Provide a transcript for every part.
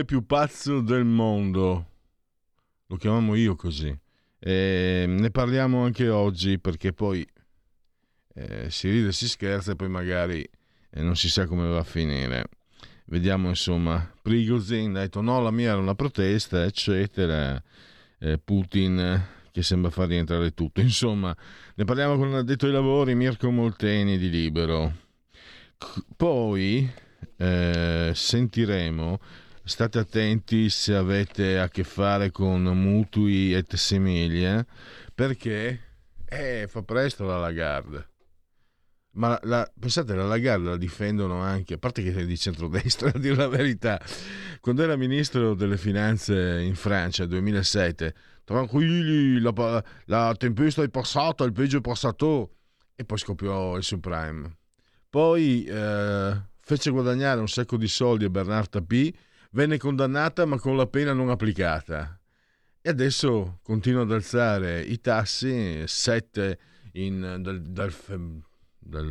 Golpe più pazzo del mondo. Lo chiamiamo io così. E ne parliamo anche oggi perché poi eh, si ride, si scherza e poi magari eh, non si sa come va a finire. Vediamo insomma, Prigozhin ha detto no, la mia era una protesta, eccetera. Eh, Putin che sembra far rientrare tutto. Insomma, ne parliamo con l'addetto ai lavori Mirko Molteni di Libero. C- poi eh, sentiremo, state attenti se avete a che fare con mutui et similia, perché eh, fa presto la Lagarde. Ma la, la, pensate, la Lagarde la difendono anche, a parte che è di centrodestra, a dire la verità. Quando era ministro delle finanze in Francia, nel 2007, tranquilli, la, la tempesta è passata, il peggio è passato, e poi scoppiò il subprime. Poi eh, fece guadagnare un sacco di soldi a Bernard Tapie, venne condannata ma con la pena non applicata. E adesso continua ad alzare i tassi, 7 in, dal, dal, dal,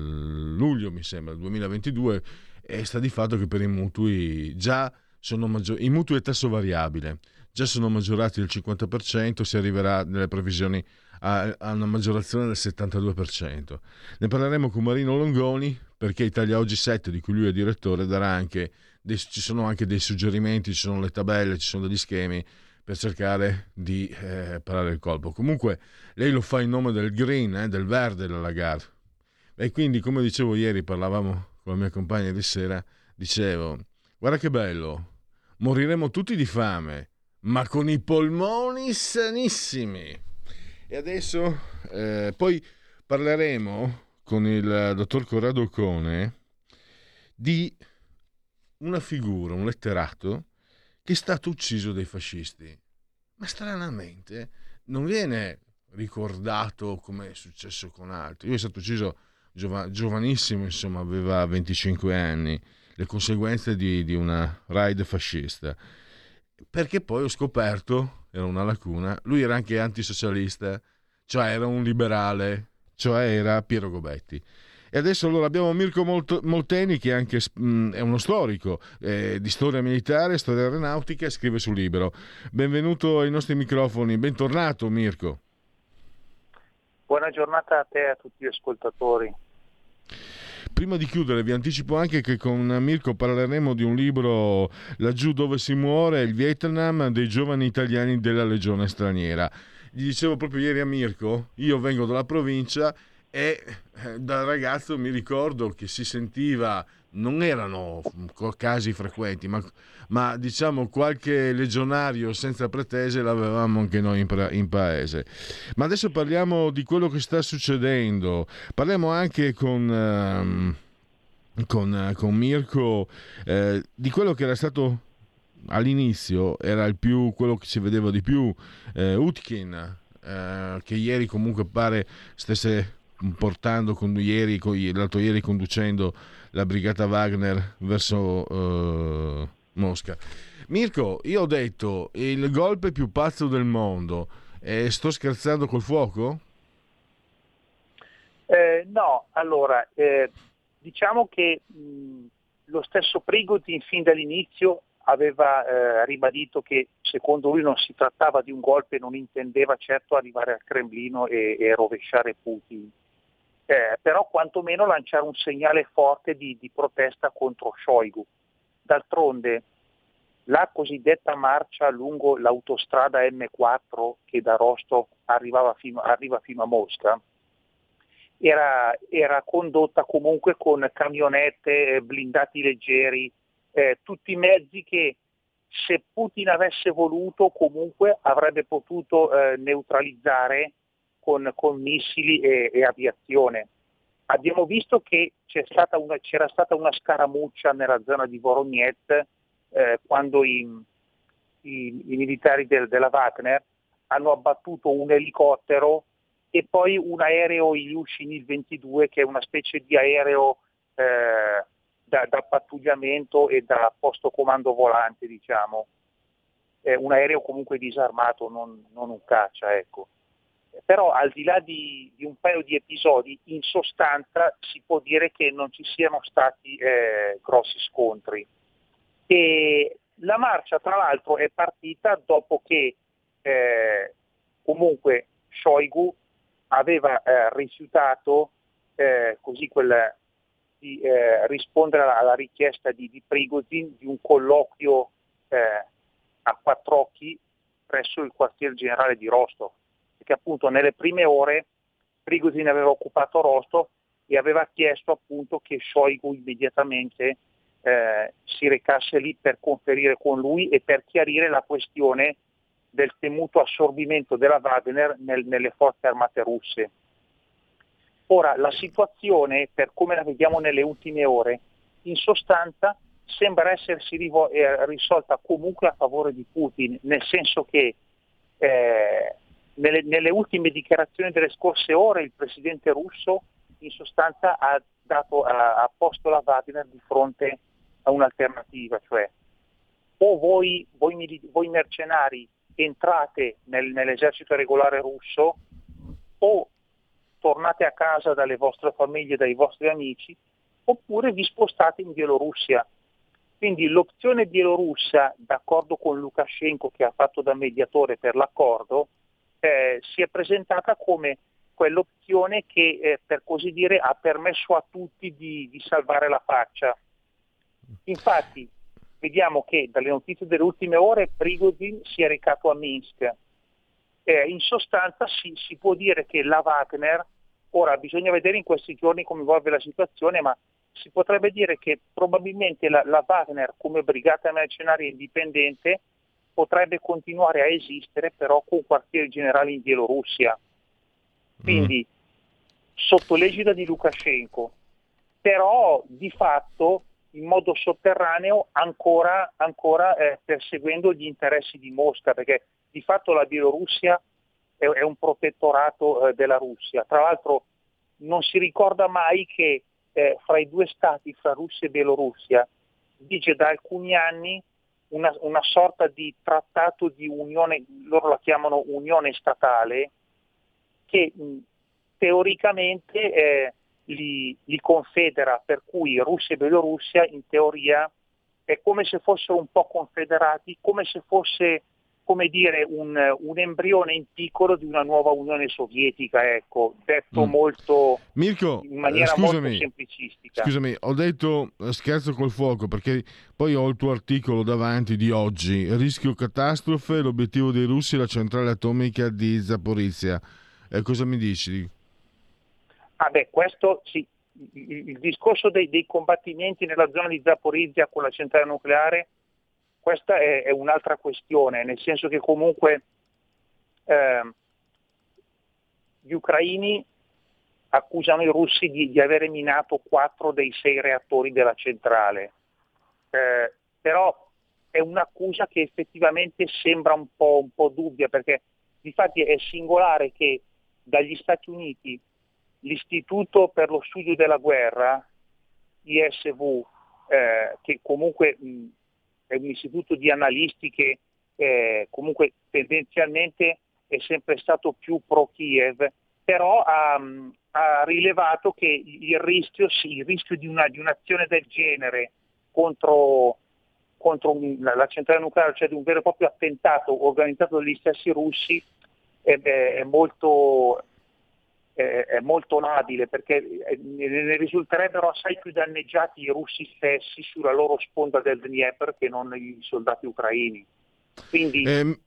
luglio mi sembra, 2022, e sta di fatto che per i mutui già sono maggiori, i mutui a tasso variabile già sono maggiorati del 50%, si arriverà nelle previsioni a, a una maggiorazione del 72%. Ne parleremo con Marino Longoni perché Italia Oggi 7, di cui lui è direttore, darà anche dei, ci sono anche dei suggerimenti, ci sono le tabelle, ci sono degli schemi per cercare di eh, parare il colpo. Comunque lei lo fa in nome del green, eh, del verde la Lagarde. E quindi, come dicevo ieri, parlavamo con la mia compagna di sera, dicevo, guarda che bello, moriremo tutti di fame, ma con i polmoni sanissimi. E adesso, eh, poi parleremo con il dottor Corrado Cone di una figura, un letterato, che è stato ucciso dai fascisti. Ma stranamente non viene ricordato come è successo con altri. Io è stato ucciso giova- giovanissimo, insomma, aveva 25 anni, le conseguenze di, di una raid fascista. Perché poi ho scoperto, era una lacuna, lui era anche antisocialista, cioè era un liberale, cioè era Piero Gobetti. E adesso allora abbiamo Mirko Molteni che anche, mh, è uno storico eh, di storia militare, storia aeronautica e scrive sul libro. Benvenuto ai nostri microfoni, bentornato Mirko. Buona giornata a te e a tutti gli ascoltatori. Prima di chiudere vi anticipo anche che con Mirko parleremo di un libro Laggiù dove si muore, il Vietnam dei giovani italiani della legione straniera gli dicevo proprio ieri a Mirko, io vengo dalla provincia e eh, da ragazzo mi ricordo che si sentiva, non erano casi frequenti, ma, ma diciamo qualche legionario senza pretese l'avevamo anche noi in, in, paese. Ma adesso parliamo di quello che sta succedendo, parliamo anche con... Um, con, con, Mirko eh, di quello che era stato all'inizio era il più, quello che si vedeva di più, eh, Utkin, eh, che ieri comunque pare stesse portando con, ieri, con, l'altro ieri conducendo la brigata Wagner verso eh, Mosca. Mirko, io ho detto il golpe più pazzo del mondo, e sto scherzando col fuoco? Eh, no, allora, eh, diciamo che mh, lo stesso Prigozhin fin dall'inizio aveva eh, ribadito che secondo lui non si trattava di un golpe, non intendeva certo arrivare al Cremlino e, e rovesciare Putin, eh, però quantomeno lanciare un segnale forte di, di protesta contro Shoigu. D'altronde la cosiddetta marcia lungo l'autostrada M4 che da Rostov fino, arriva fino a Mosca era, era, condotta comunque con camionette, blindati leggeri, eh, tutti i mezzi che se Putin avesse voluto comunque avrebbe potuto eh, neutralizzare con, con missili e, e, aviazione. Abbiamo visto che stata una, c'era stata una scaramuccia nella zona di Vorognet eh, quando i, i, i militari del, della Wagner hanno abbattuto un elicottero e poi un aereo Ilyushin Il-22 che è una specie di aereo eh, da, da, pattugliamento e da posto comando volante, diciamo. È un aereo comunque disarmato, non, non un caccia, ecco. Però al di là di, di, un paio di episodi, in sostanza si può dire che non ci siano stati eh, grossi scontri. E la marcia, tra l'altro, è partita dopo che eh, comunque Shoigu aveva eh, rifiutato eh, così quel, di eh, rispondere alla, alla, richiesta di, di Prigozhin di un colloquio eh, a quattro occhi presso il quartier generale di Rostov, perché appunto nelle prime ore Prigozhin aveva occupato Rostov e aveva chiesto appunto che Shoigu immediatamente eh, si recasse lì per conferire con lui e per chiarire la questione del temuto assorbimento della Wagner nel, nelle forze armate russe. Ora, la situazione, per come la vediamo nelle ultime ore, in sostanza sembra essersi eh, risolta comunque a favore di Putin, nel senso che eh, nelle, nelle, ultime dichiarazioni delle scorse ore il presidente russo in sostanza ha, dato, ha, ha posto la Wagner di fronte a un'alternativa, cioè o voi, voi, voi mercenari entrate nel, nell'esercito regolare russo o tornate a casa dalle vostre famiglie, dai vostri amici, oppure vi spostate in Bielorussia. Quindi l'opzione bielorussa, d'accordo con Lukashenko che ha fatto da mediatore per l'accordo, eh, si è presentata come quell'opzione che, eh, per così dire, ha permesso a tutti di, di salvare la faccia. Infatti, vediamo che dalle notizie delle ultime ore Prigozhin si è recato a Minsk. Eh, in sostanza si, si, può dire che la Wagner, ora bisogna vedere in questi giorni come evolve la situazione, ma si potrebbe dire che probabilmente la, la Wagner come brigata mercenaria indipendente potrebbe continuare a esistere però con quartieri generali in Bielorussia. Quindi mm. sotto l'egida di Lukashenko, però di fatto in modo sotterraneo ancora, ancora eh, perseguendo gli interessi di Mosca, perché di fatto la Bielorussia è, è un protettorato eh, della Russia. Tra l'altro non si ricorda mai che eh, fra i due stati, fra Russia e Bielorussia, vige da alcuni anni una, una sorta di trattato di unione, loro la chiamano unione statale, che teoricamente eh, li, li confedera, per cui Russia e Bielorussia in teoria è come se fossero un po' confederati, come se fosse come dire, un, un, embrione in piccolo di una nuova Unione Sovietica, ecco, detto mm. molto Mirko, in maniera scusami, molto semplicistica. Scusami, ho detto eh, scherzo col fuoco perché poi ho il tuo articolo davanti di oggi, rischio catastrofe, l'obiettivo dei russi è la centrale atomica di Zaporizia. Eh, cosa mi dici? Ah beh, questo sì, il, il discorso dei, dei, combattimenti nella zona di Zaporizia con la centrale nucleare, questa è, è un'altra questione, nel senso che comunque eh, gli ucraini accusano i russi di, di, avere minato quattro dei sei reattori della centrale, eh, però è un'accusa che effettivamente sembra un po', un po' dubbia perché di fatti è singolare che dagli Stati Uniti l'Istituto per lo studio della guerra, ISV, eh, che comunque mh, è un istituto di analisti che eh, comunque tendenzialmente è sempre stato più pro Kiev, però ha, ha rilevato che il rischio, il rischio di, una, di, un'azione del genere contro, contro la centrale nucleare, cioè di un vero e proprio attentato organizzato dagli stessi russi, è, è molto, è molto labile perché eh, ne risulterebbero assai più danneggiati i russi stessi sulla loro sponda del Dnieper che non i soldati ucraini. Quindi... Eh,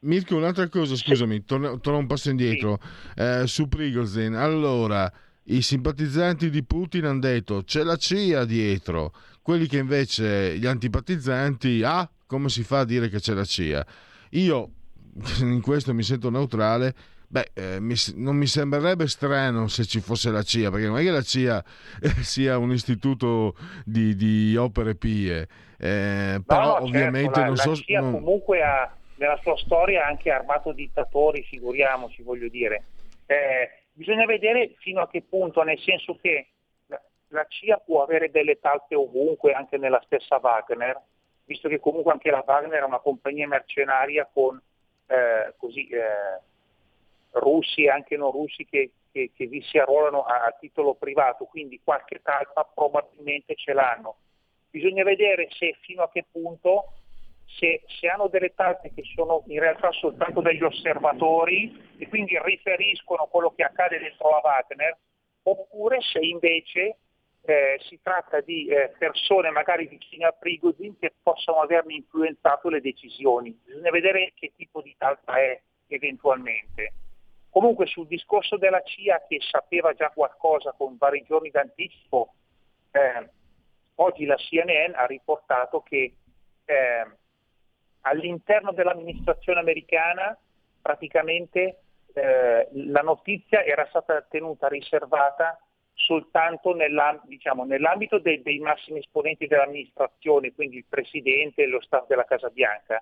Mirko, un'altra cosa, scusami, torno, torno un passo indietro. Sì. Eh, su Prigozhin, allora, i simpatizzanti di Putin hanno detto c'è la CIA dietro, quelli che invece, gli antipatizzanti, ah, come si fa a dire che c'è la CIA? Io in questo mi sento neutrale. Beh, eh, mi, non mi sembrerebbe strano se ci fosse la CIA, perché non è che la CIA eh, sia un istituto di, di opere pie, eh, però no, ovviamente certo, la, non la so... CIA non... comunque ha, nella sua storia ha anche armato dittatori, figuriamoci, voglio dire. Eh, bisogna vedere fino a che punto, nel senso che la CIA può avere delle talpe ovunque, anche nella stessa Wagner, visto che comunque anche la Wagner è una compagnia mercenaria con eh, così, eh, russi e anche non russi che, che, che vi si arruolano a, a, titolo privato, quindi qualche talpa probabilmente ce l'hanno. Bisogna vedere se fino a che punto, se, se hanno delle talpe che sono in realtà soltanto degli osservatori e quindi riferiscono quello che accade dentro la Wagner, oppure se invece eh, si tratta di eh, persone magari vicine a Prigozhin che possono averne influenzato le decisioni. Bisogna vedere che tipo di talpa è eventualmente. Comunque sul discorso della CIA che sapeva già qualcosa con vari giorni d'anticipo, eh, oggi la CNN ha riportato che eh, all'interno dell'amministrazione americana praticamente eh, la notizia era stata tenuta riservata soltanto nell'ambito, diciamo, nell'ambito dei, dei, massimi esponenti dell'amministrazione, quindi il Presidente e lo staff della Casa Bianca,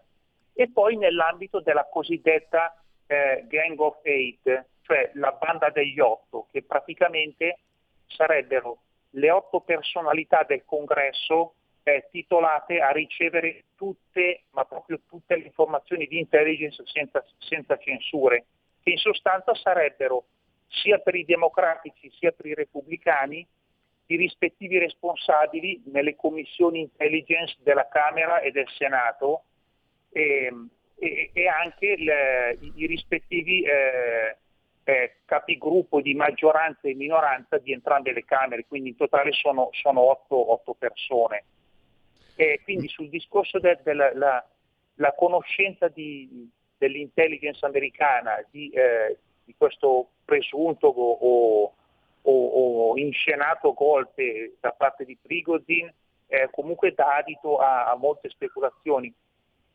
e poi nell'ambito della cosiddetta eh, Gang of Eight, cioè la banda degli otto, che praticamente sarebbero le otto personalità del congresso eh, titolate a ricevere tutte, ma proprio tutte le informazioni di intelligence senza, senza censure, che in sostanza sarebbero sia per i democratici sia per i repubblicani i rispettivi responsabili nelle commissioni intelligence della Camera e del Senato e, e, e anche le, i, rispettivi eh, eh, capigruppo di maggioranza e minoranza di entrambe le Camere, quindi in totale sono, sono otto, otto, persone. E quindi sul discorso della de, conoscenza di, dell'intelligence americana di, eh, di questo presunto o, o, o, inscenato golpe da parte di Prigozhin eh, comunque dà adito a, a molte speculazioni,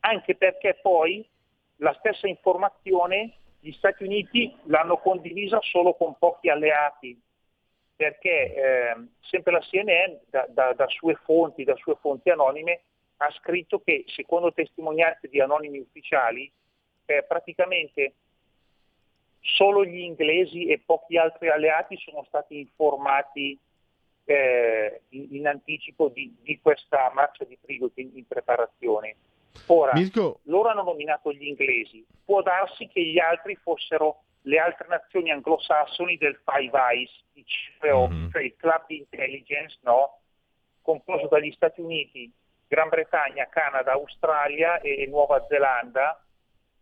anche perché poi la stessa informazione gli Stati Uniti l'hanno condivisa solo con pochi alleati, perché eh, sempre la CNN da, da, da, sue fonti, da sue fonti anonime ha scritto che secondo testimonianze di anonimi ufficiali eh, praticamente solo gli inglesi e pochi altri alleati sono stati informati eh, in, in, anticipo di, di, questa marcia di Prigozhin in preparazione. Ora, Mirko... loro hanno nominato gli inglesi, può darsi che gli altri fossero le altre nazioni anglosassoni del Five Eyes, mm-hmm. cioè il club di intelligence, no? composto dagli Stati Uniti, Gran Bretagna, Canada, Australia e Nuova Zelanda,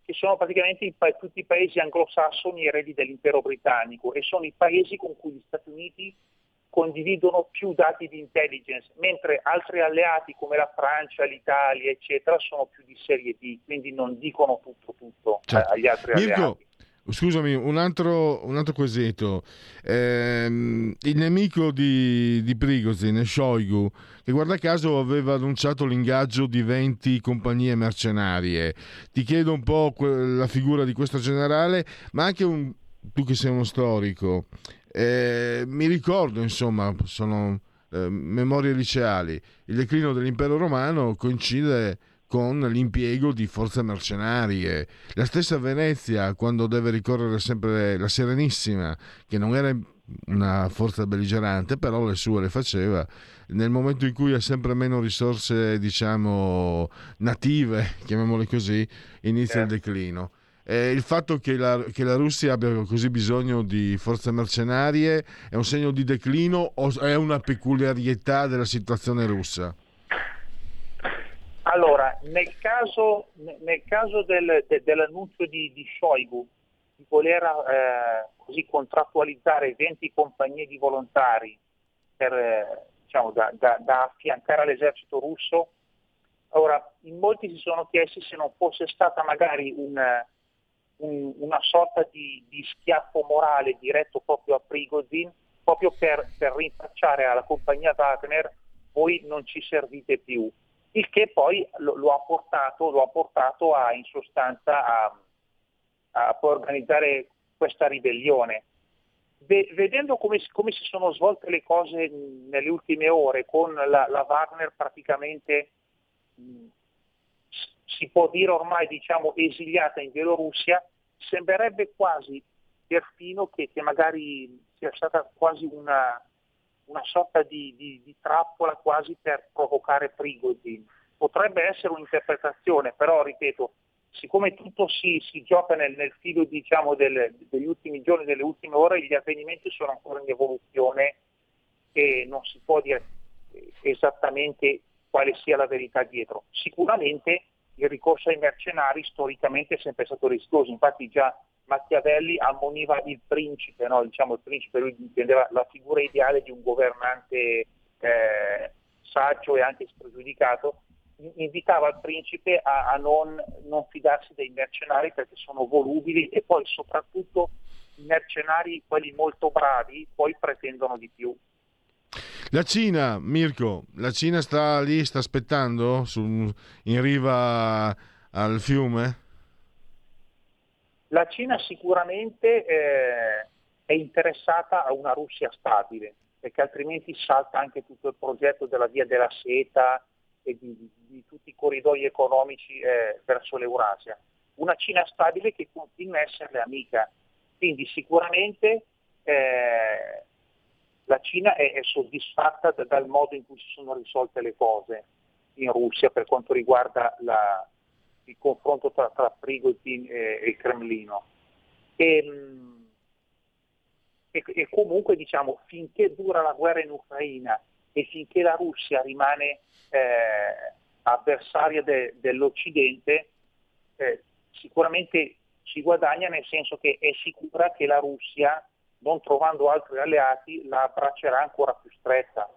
che sono praticamente i, tutti i paesi anglosassoni eredi dell'impero britannico e sono i paesi con cui gli Stati Uniti condividono più dati di intelligence, mentre altri alleati come la Francia, l'Italia, eccetera, sono più di serie D, quindi non dicono tutto tutto certo. agli altri Mirko, alleati. Scusami, un altro, un altro quesito. Eh, il nemico di, di Prigozhin, Shoigu, che guarda caso aveva annunciato l'ingaggio di 20 compagnie mercenarie. Ti chiedo un po' la figura di questo generale, ma anche un, tu che sei uno storico. Eh, mi ricordo, insomma, sono eh, memorie liceali, il declino dell'impero romano coincide con l'impiego di forze mercenarie. La stessa Venezia, quando deve ricorrere sempre la Serenissima, che non era una forza belligerante, però le sue le faceva. Nel momento in cui ha sempre meno risorse, diciamo, native, chiamiamole così, inizia il certo. declino. Eh, il fatto che la, che la, Russia abbia così bisogno di forze mercenarie è un segno di declino o è una peculiarità della situazione russa? Allora, nel caso, nel caso del, de, dell'annuncio di, di Shoigu di voler eh, così contrattualizzare 20 compagnie di volontari per, eh, diciamo, da, da, da, affiancare all'esercito russo, ora in molti si sono chiesti se non fosse stata magari un, un, una sorta di, di, schiaffo morale diretto proprio a Prigozhin, proprio per, per rinfacciare alla compagnia Wagner voi non ci servite più il che poi lo, lo, ha, portato, lo ha, portato, a, in sostanza a, a organizzare questa ribellione. vedendo come, come, si sono svolte le cose nelle ultime ore, con la, la Wagner praticamente si può dire ormai diciamo, esiliata in Bielorussia, sembrerebbe quasi perfino che, che magari sia stata quasi una, una sorta di, di, di, trappola quasi per provocare Prigozhin. Potrebbe essere un'interpretazione, però ripeto, siccome tutto si, si gioca nel, nel filo diciamo, del, degli ultimi giorni, delle ultime ore, gli avvenimenti sono ancora in evoluzione e non si può dire esattamente quale sia la verità dietro. Sicuramente il ricorso ai mercenari storicamente è sempre stato rischioso, infatti già Machiavelli ammoniva il principe, no? diciamo il principe, lui intendeva la figura ideale di un governante eh, saggio e anche spregiudicato, invitava il principe a, a non, non, fidarsi dei mercenari perché sono volubili e poi soprattutto i mercenari, quelli molto bravi, poi pretendono di più. La Cina, Mirko, la Cina sta lì, sta aspettando su, in riva al fiume? La Cina sicuramente eh, è interessata a una Russia stabile, perché altrimenti salta anche tutto il progetto della via della seta e di, di, di tutti i corridoi economici eh, verso l'Eurasia. Una Cina stabile che continua a essere amica, quindi sicuramente eh, la Cina è, è soddisfatta da, dal modo in cui si sono risolte le cose in Russia per quanto riguarda la, il confronto tra, tra Prigozhin e, e, il Cremlino. E, ehm, e, e, comunque diciamo finché dura la guerra in Ucraina e finché la Russia rimane eh, avversaria de, dell'Occidente, eh, sicuramente ci guadagna nel senso che è sicura che la Russia non trovando altri alleati, la abbraccerà ancora più stretta.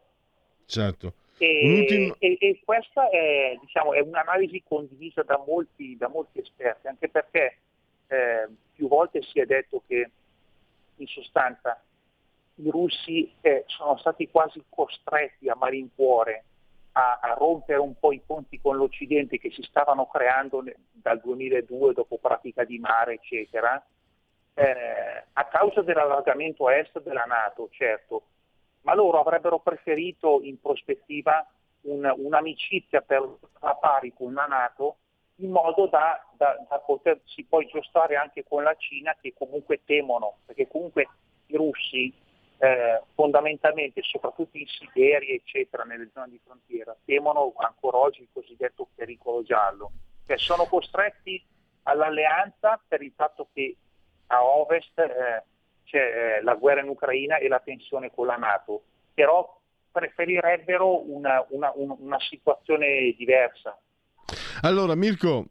Certo. E, e, e questa è, diciamo, è, un'analisi condivisa da molti, da molti esperti, anche perché eh, più volte si è detto che in sostanza i russi eh, sono stati quasi costretti a malincuore a, a, rompere un po' i ponti con l'Occidente che si stavano creando dal 2002 dopo pratica di mare, eccetera, eh, a causa dell'allargamento est della Nato, certo, ma loro avrebbero preferito in prospettiva un, un'amicizia per la pari con la Nato in modo da, da, da, potersi poi giostrare anche con la Cina che comunque temono, perché comunque i russi eh, fondamentalmente, soprattutto in Siberia, eccetera, nelle zone di frontiera, temono ancora oggi il cosiddetto pericolo giallo, cioè sono costretti all'alleanza per il fatto che a ovest eh, c'è eh, la guerra in Ucraina e la tensione con la Nato, però preferirebbero una, una, una situazione diversa. Allora Mirko,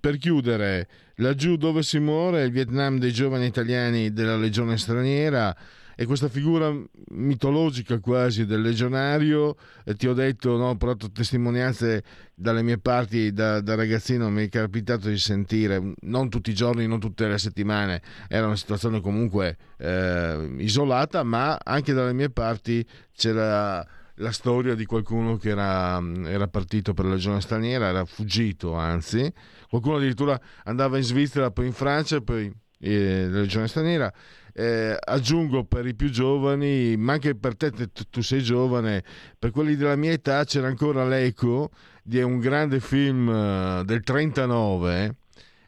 per chiudere, laggiù dove si muore, il Vietnam dei giovani italiani della legione straniera, e questa figura mitologica quasi del legionario, eh, ti ho detto, no, ho portato testimonianze dalle mie parti da, da, ragazzino, mi è capitato di sentire, non tutti i giorni, non tutte le settimane, era una situazione comunque eh, isolata, ma anche dalle mie parti c'era la storia di qualcuno che era, era, partito per la legione straniera, era fuggito anzi, qualcuno addirittura andava in Svizzera, poi in Francia, poi eh, la legione straniera eh, aggiungo per i più giovani, ma anche per te, tu sei giovane, per quelli della mia età c'era ancora l'eco di un grande film uh, del 39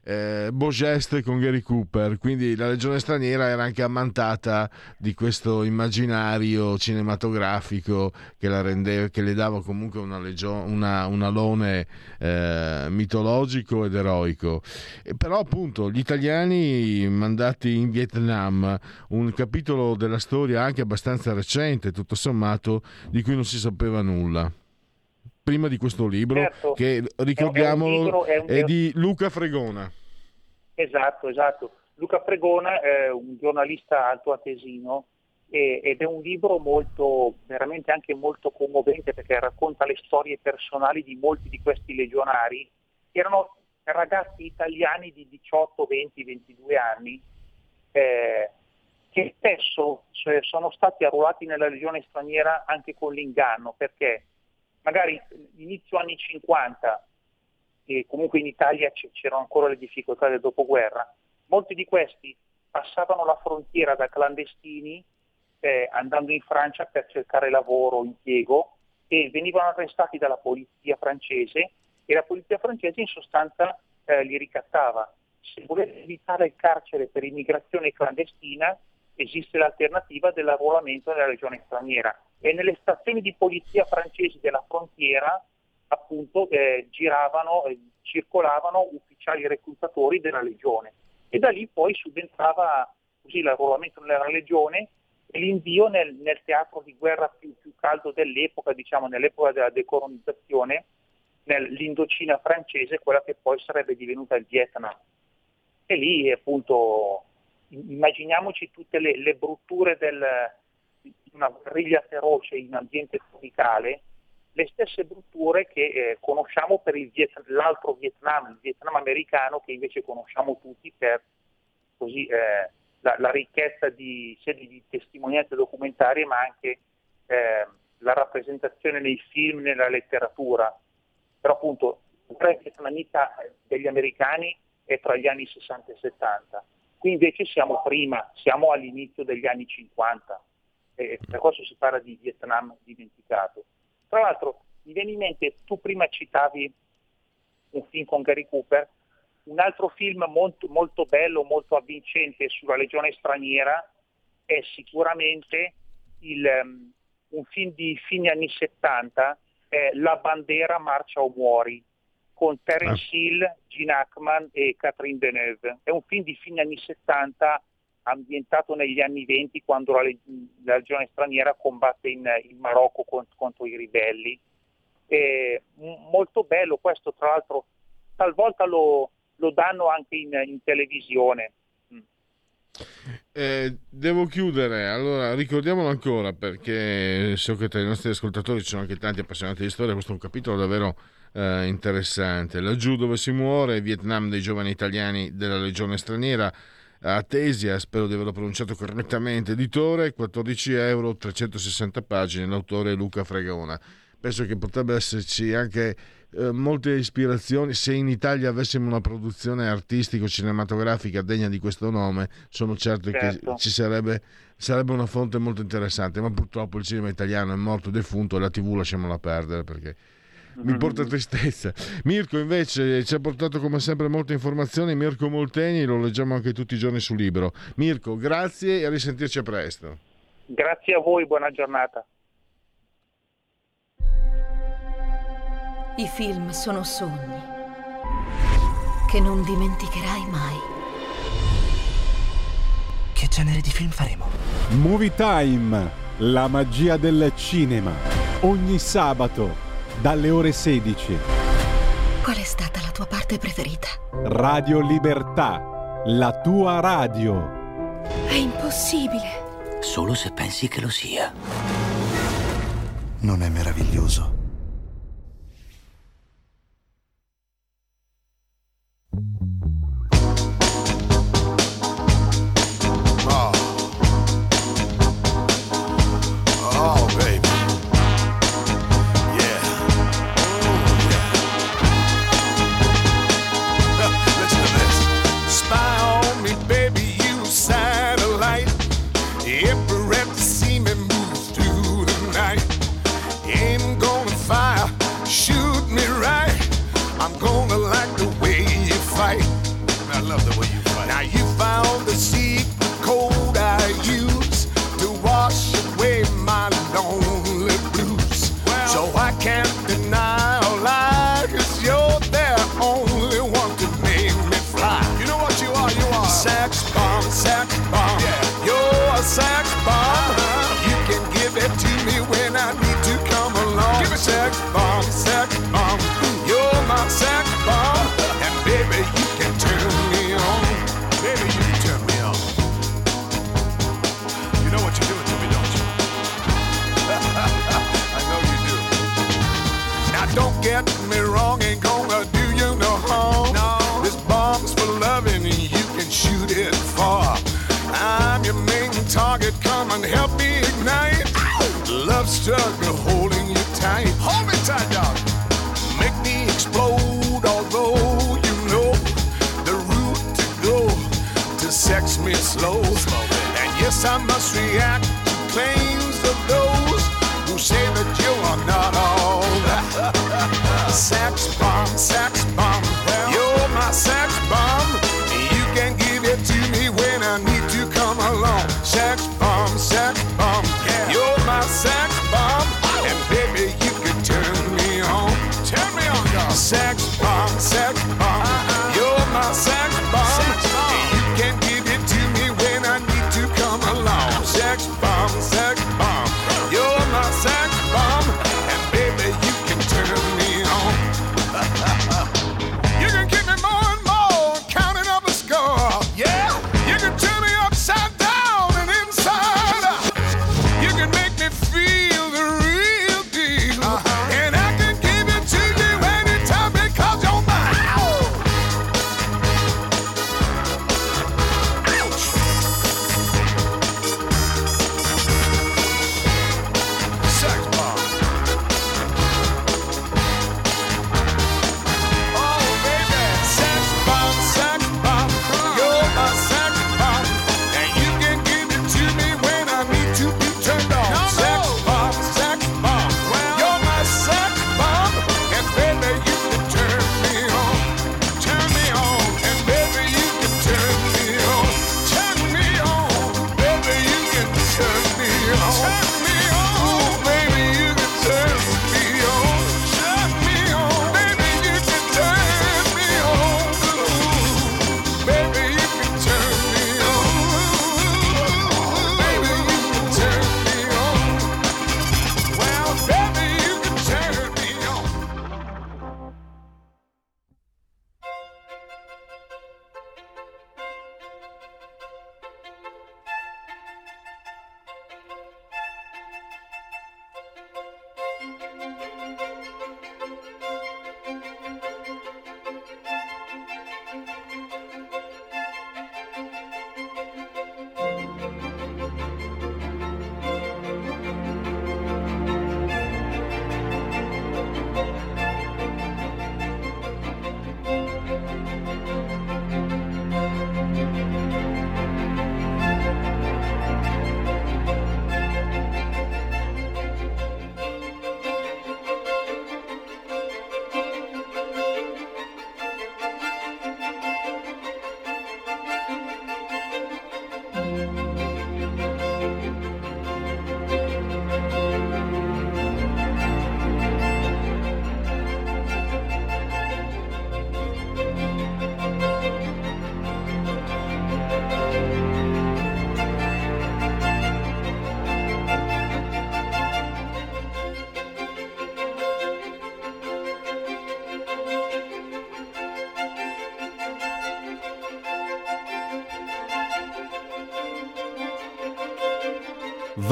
eh, Bogeste con Gary Cooper, quindi la Legione Straniera era anche ammantata di questo immaginario cinematografico che, rendeva, che le dava comunque una, legio, una, un alone eh, mitologico ed eroico. E però appunto gli italiani mandati in Vietnam, un capitolo della storia anche abbastanza recente, tutto sommato, di cui non si sapeva nulla prima di questo libro, certo. che ricordiamolo è, è, è, di Luca Fregona. Esatto, esatto. Luca Fregona è un giornalista altoatesino ed è un libro molto, veramente anche molto commovente perché racconta le storie personali di molti di questi legionari che erano ragazzi italiani di 18, 20, 22 anni eh, che spesso cioè, sono stati arruolati nella legione straniera anche con l'inganno perché magari inizio anni 50, e comunque in Italia c'erano ancora le difficoltà del dopoguerra, molti di questi passavano la frontiera da clandestini eh, andando in Francia per cercare lavoro impiego e venivano arrestati dalla polizia francese e la polizia francese in sostanza eh, li ricattava. Se volete evitare il carcere per immigrazione clandestina esiste l'alternativa dell'arruolamento nella regione straniera e nelle stazioni di polizia francesi della frontiera appunto eh, giravano, eh, circolavano ufficiali reclutatori della legione e da lì poi subentrava così l'arruolamento nella legione e l'invio nel, nel teatro di guerra più, più, caldo dell'epoca, diciamo nell'epoca della decolonizzazione, nell'Indocina francese, quella che poi sarebbe divenuta il Vietnam. E lì appunto immaginiamoci tutte le, le brutture del, di una guerriglia feroce in ambiente tropicale, le stesse brutture che eh, conosciamo per Viet- l'altro Vietnam, il Vietnam americano, che invece conosciamo tutti per così, eh, la, la, ricchezza di, sia di, testimonianze documentarie, ma anche eh, la rappresentazione nei film, nella letteratura. Però appunto la guerra vietnamita degli americani è tra gli anni 60 e 70. Qui invece siamo prima, siamo all'inizio degli anni 50 e per questo si parla di Vietnam dimenticato. Tra l'altro mi viene in mente, tu prima citavi un film con Gary Cooper, un altro film molto, molto bello, molto avvincente sulla legione straniera è sicuramente il, um, un film di fine anni 70, è La bandiera marcia o muori, con Terence ah. Hill, Gene Hackman e Catherine Deneuve. È un film di fine anni 70 ambientato negli anni 20 quando la, la legione straniera combatte in, in Marocco contro, contro, i ribelli. È molto bello questo, tra l'altro talvolta lo, lo danno anche in, in televisione. Mm. Eh, devo chiudere, allora ricordiamolo ancora perché so che tra i nostri ascoltatori ci sono anche tanti appassionati di storia, questo è un capitolo davvero eh, interessante. Laggiù dove si muore, Vietnam dei giovani italiani della legione straniera, Atesia, spero di averlo pronunciato correttamente, editore, 14 euro, 360 pagine, l'autore Luca Fregona. Penso che potrebbe esserci anche eh, molte ispirazioni. Se in Italia avessimo una produzione artistico-cinematografica degna di questo nome, sono certo, certo. che ci sarebbe, sarebbe, una fonte molto interessante. Ma purtroppo il cinema italiano è morto defunto e la TV lasciamola perdere perché mi porta tristezza. Mirko invece ci ha portato come sempre molte informazioni, Mirko Molteni, lo leggiamo anche tutti i giorni sul libro. Mirko, grazie e a risentirci a presto. Grazie a voi, buona giornata. I film sono sogni che non dimenticherai mai. Che genere di film faremo? Movie Time, la magia del cinema. Ogni sabato dalle ore 16. Qual è stata la tua parte preferita? Radio Libertà, la tua radio. È impossibile. Solo se pensi che lo sia. Non è meraviglioso? Struggle holding you tight. Hold me tight, dog. Make me explode, although you know the route to go to sex me slow. And yes, I must react to claims of those who say that you are not all that. sex bomb, sex bomb,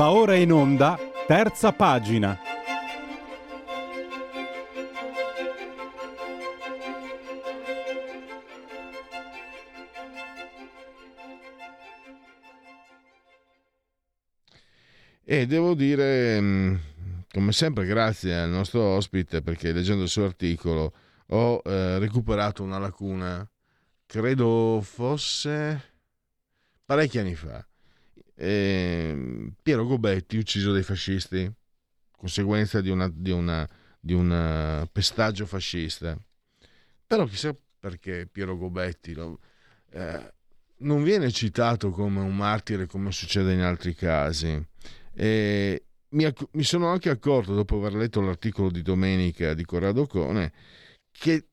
Va ora in onda, terza pagina. E devo dire, mh, come sempre, grazie al nostro ospite perché leggendo il suo articolo ho eh, recuperato una lacuna, credo fosse parecchi anni fa. Eh, Piero Gobetti, ucciso dai fascisti, conseguenza di, una, di, una, di un eh, pestaggio fascista. Però chissà perché Piero Gobetti lo- eh, non viene citato come un martire come succede in altri casi. E mi, mi sono anche accorto, dopo aver letto l'articolo di domenica di Corrado Cone, che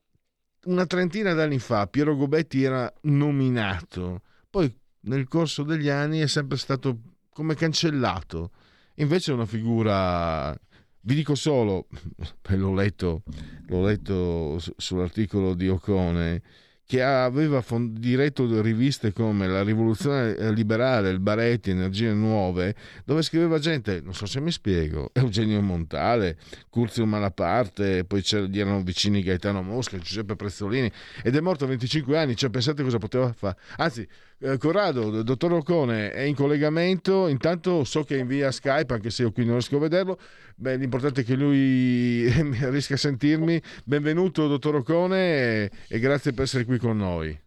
una trentina d'anni fa Piero Gobetti era nominato, poi nel corso degli anni è sempre stato come cancellato. Invece è una figura, vi dico solo, l'ho letto, l'ho letto su- sull'articolo di Ocone, che aveva fond- diretto riviste come La Rivoluzione Liberale, Il Baretti, Energie Nuove, dove scriveva gente, non so se mi spiego, Eugenio Montale, Curzio Malaparte, poi gli erano vicini Gaetano Mosca, Giuseppe Prezzolini, ed è morto a 25 anni, cioè pensate cosa poteva fare. Anzi, eh, Corrado, dottor Ocone è in collegamento, intanto so che è in via Skype, anche se io qui non riesco a vederlo, Beh, l'importante è che lui riesca a sentirmi. Benvenuto, dottor Ocone, e, e grazie per essere qui con noi.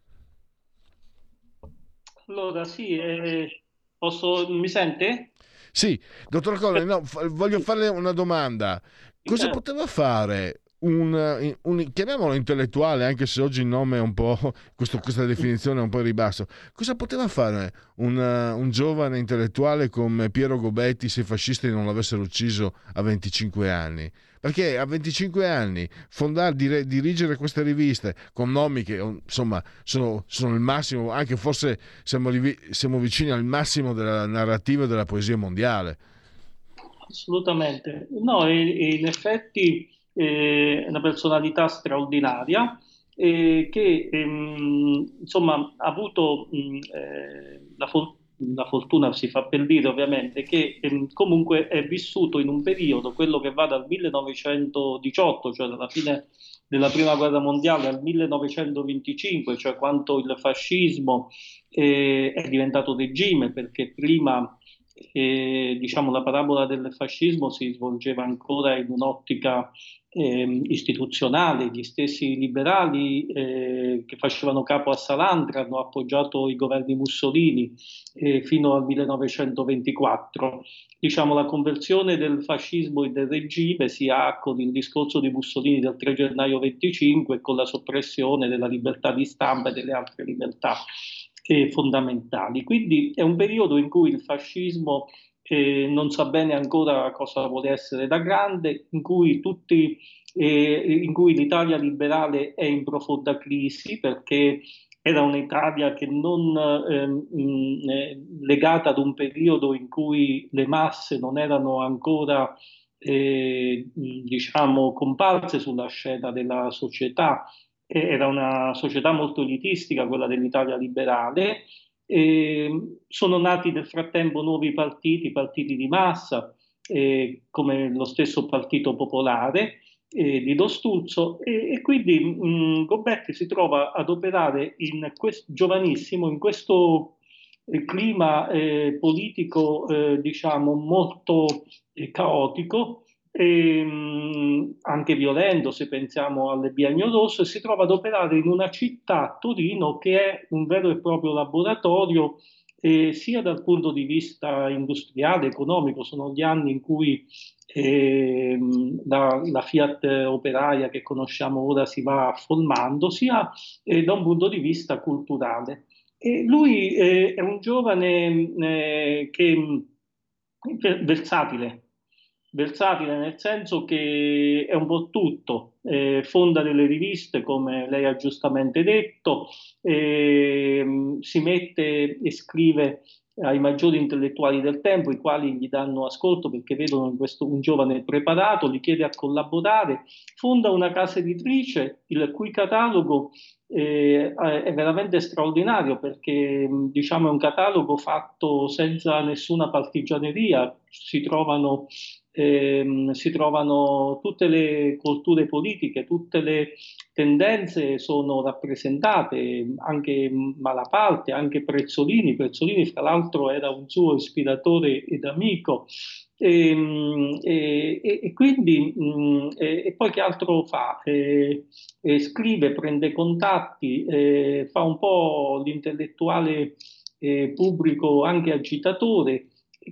Allora, sì, eh, posso, mi sente? Sì, dottor Ocone, no, voglio farle una domanda. Cosa certo. poteva fare un, un, chiamiamolo intellettuale, anche se oggi il nome è un po', questo, questa definizione è un po' in ribasso, cosa poteva fare un, un, giovane intellettuale come Piero Gobetti se i fascisti non l'avessero ucciso a 25 anni? Perché a 25 anni fondare, dire, dirigere queste riviste con nomi che insomma sono, sono il massimo, anche forse siamo, siamo vicini al massimo della narrativa della poesia mondiale. Assolutamente, no, in effetti eh, una personalità straordinaria eh, che ehm, insomma ha avuto mh, mm, eh, la, for- la, fortuna, si fa per dire ovviamente, che ehm, comunque è vissuto in un periodo, quello che va dal 1918, cioè dalla fine della prima guerra mondiale al 1925, cioè quando il fascismo eh, è diventato regime, perché prima eh, diciamo, la parabola del fascismo si svolgeva ancora in un'ottica eh, istituzionale, gli stessi liberali eh, che facevano capo a Salandra hanno appoggiato i governi Mussolini eh, fino al 1924. Diciamo, la conversione del fascismo e del regime si ha con il discorso di Mussolini del 3 gennaio 25 e con la soppressione della libertà di stampa e delle altre libertà eh, fondamentali. Quindi è un periodo in cui il fascismo eh, non sa bene ancora cosa vuole essere da grande, in cui, tutti, eh, in cui l'Italia liberale è in profonda crisi perché era un'Italia che non ehm, eh, legata ad un periodo in cui le masse non erano ancora eh, diciamo comparse sulla scena della società, era una società molto elitistica quella dell'Italia liberale eh, sono nati nel frattempo nuovi partiti, partiti di massa, eh, come lo stesso Partito Popolare eh, di Dostuzzo, e, e quindi mh, Gobetti si trova ad operare in quest- giovanissimo in questo eh, clima eh, politico, eh, diciamo, molto caotico, e, ehm, anche violento se pensiamo alle Biennio Rosso, si trova ad operare in una città, Torino, che è un vero e proprio laboratorio eh, sia dal punto di vista industriale, economico, sono gli anni in cui eh, la, la, Fiat operaia che conosciamo ora si va formando, sia eh, da un punto di vista culturale. E lui eh, è un giovane eh, che versatile, versatile nel senso che è un po' tutto, eh, fonda delle riviste come lei ha giustamente detto, eh, si mette e scrive ai maggiori intellettuali del tempo, i quali gli danno ascolto perché vedono in questo un giovane preparato, li chiede a collaborare, fonda una casa editrice il cui catalogo eh, è veramente straordinario perché diciamo è un catalogo fatto senza nessuna partigianeria, si trovano ehm, si trovano tutte le culture politiche, tutte le tendenze sono rappresentate, anche Malaparte, anche Prezzolini. Prezzolini, fra l'altro, era un suo ispiratore ed amico. Ehm, e, e, e quindi, e, e, poi che altro fa? Eh, scrive, prende contatti, fa un po' l'intellettuale eh, pubblico anche agitatore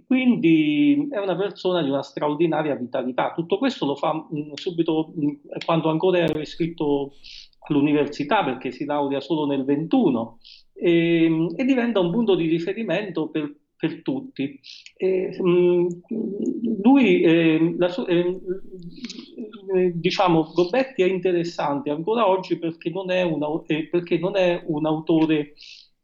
quindi è una persona di una straordinaria vitalità. Tutto questo lo fa mh, mm, subito mh, mm, quando ancora era iscritto all'università, perché si laurea solo nel 21, e, ehm, e diventa un punto di riferimento per, per tutti. E, mm, lui, eh, la, eh, diciamo, Gobetti è interessante ancora oggi perché non è, una, eh, perché non è un autore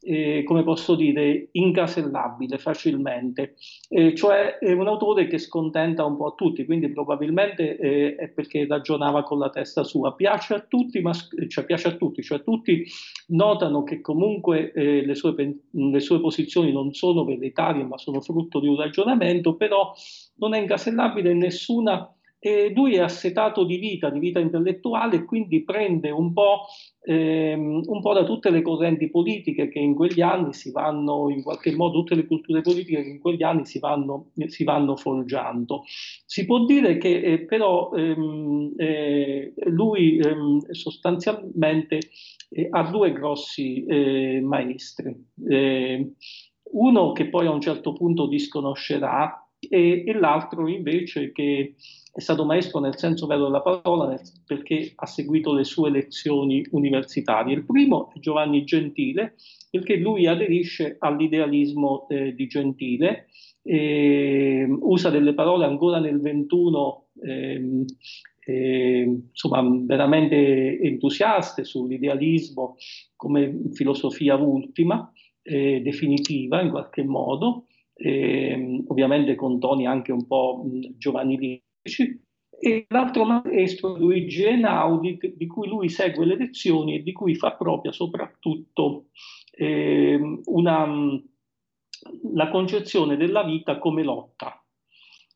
eh, come posso dire, incasellabile facilmente, eh, cioè è un autore che scontenta un po' a tutti, quindi probabilmente eh, è perché ragionava con la testa sua, piace a tutti, ma cioè, piace a tutti, cioè tutti notano che comunque eh, le sue, le, sue, posizioni non sono veritarie, ma sono frutto di un ragionamento, però non è incasellabile in nessuna e lui è assetato di vita, di vita intellettuale, e quindi prende un po', ehm, un po', da tutte le correnti politiche che in quegli anni si vanno, in qualche modo, tutte le culture politiche che in quegli anni si vanno, si vanno forgiando. Si può dire che eh, però ehm, eh, lui ehm, sostanzialmente eh, ha due grossi eh, maestri. Eh, uno che poi a un certo punto disconoscerà e, e l'altro invece che è stato maestro nel senso vero della parola perché ha seguito le sue lezioni universitarie. Il primo è Giovanni Gentile, perché lui aderisce all'idealismo eh, di Gentile, eh, usa delle parole ancora nel 21 eh, insomma, veramente entusiaste sull'idealismo come filosofia ultima, eh, definitiva in qualche modo, eh, ovviamente con toni anche un po' giovanili e l'altro maestro Luigi Einaudi di cui lui segue le lezioni e di cui fa propria soprattutto eh, una, la concezione della vita come lotta.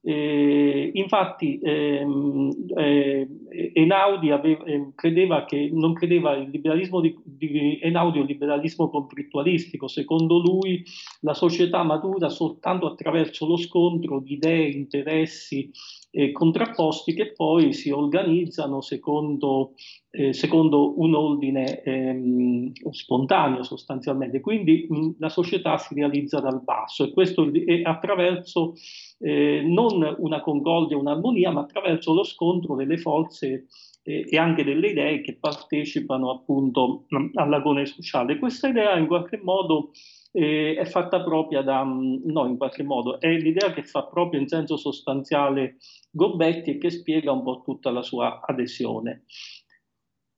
Eh, infatti ehm, eh, Einaudi aveva, eh, credeva che, non credeva il liberalismo di, di Einaudi un liberalismo conflittualistico, secondo lui la società matura soltanto attraverso lo scontro di idee, interessi eh, contrapposti che poi si organizzano secondo, eh, secondo un ordine ehm, spontaneo sostanzialmente. Quindi mh, la società si realizza dal basso e questo è attraverso eh, non una concordia, un'armonia, ma attraverso lo scontro delle forze eh, e anche delle idee che partecipano appunto all'agone sociale. Questa idea in qualche modo eh, è fatta propria da, mm, no in qualche modo, è l'idea che fa proprio in senso sostanziale Gobetti e che spiega un po' tutta la sua adesione.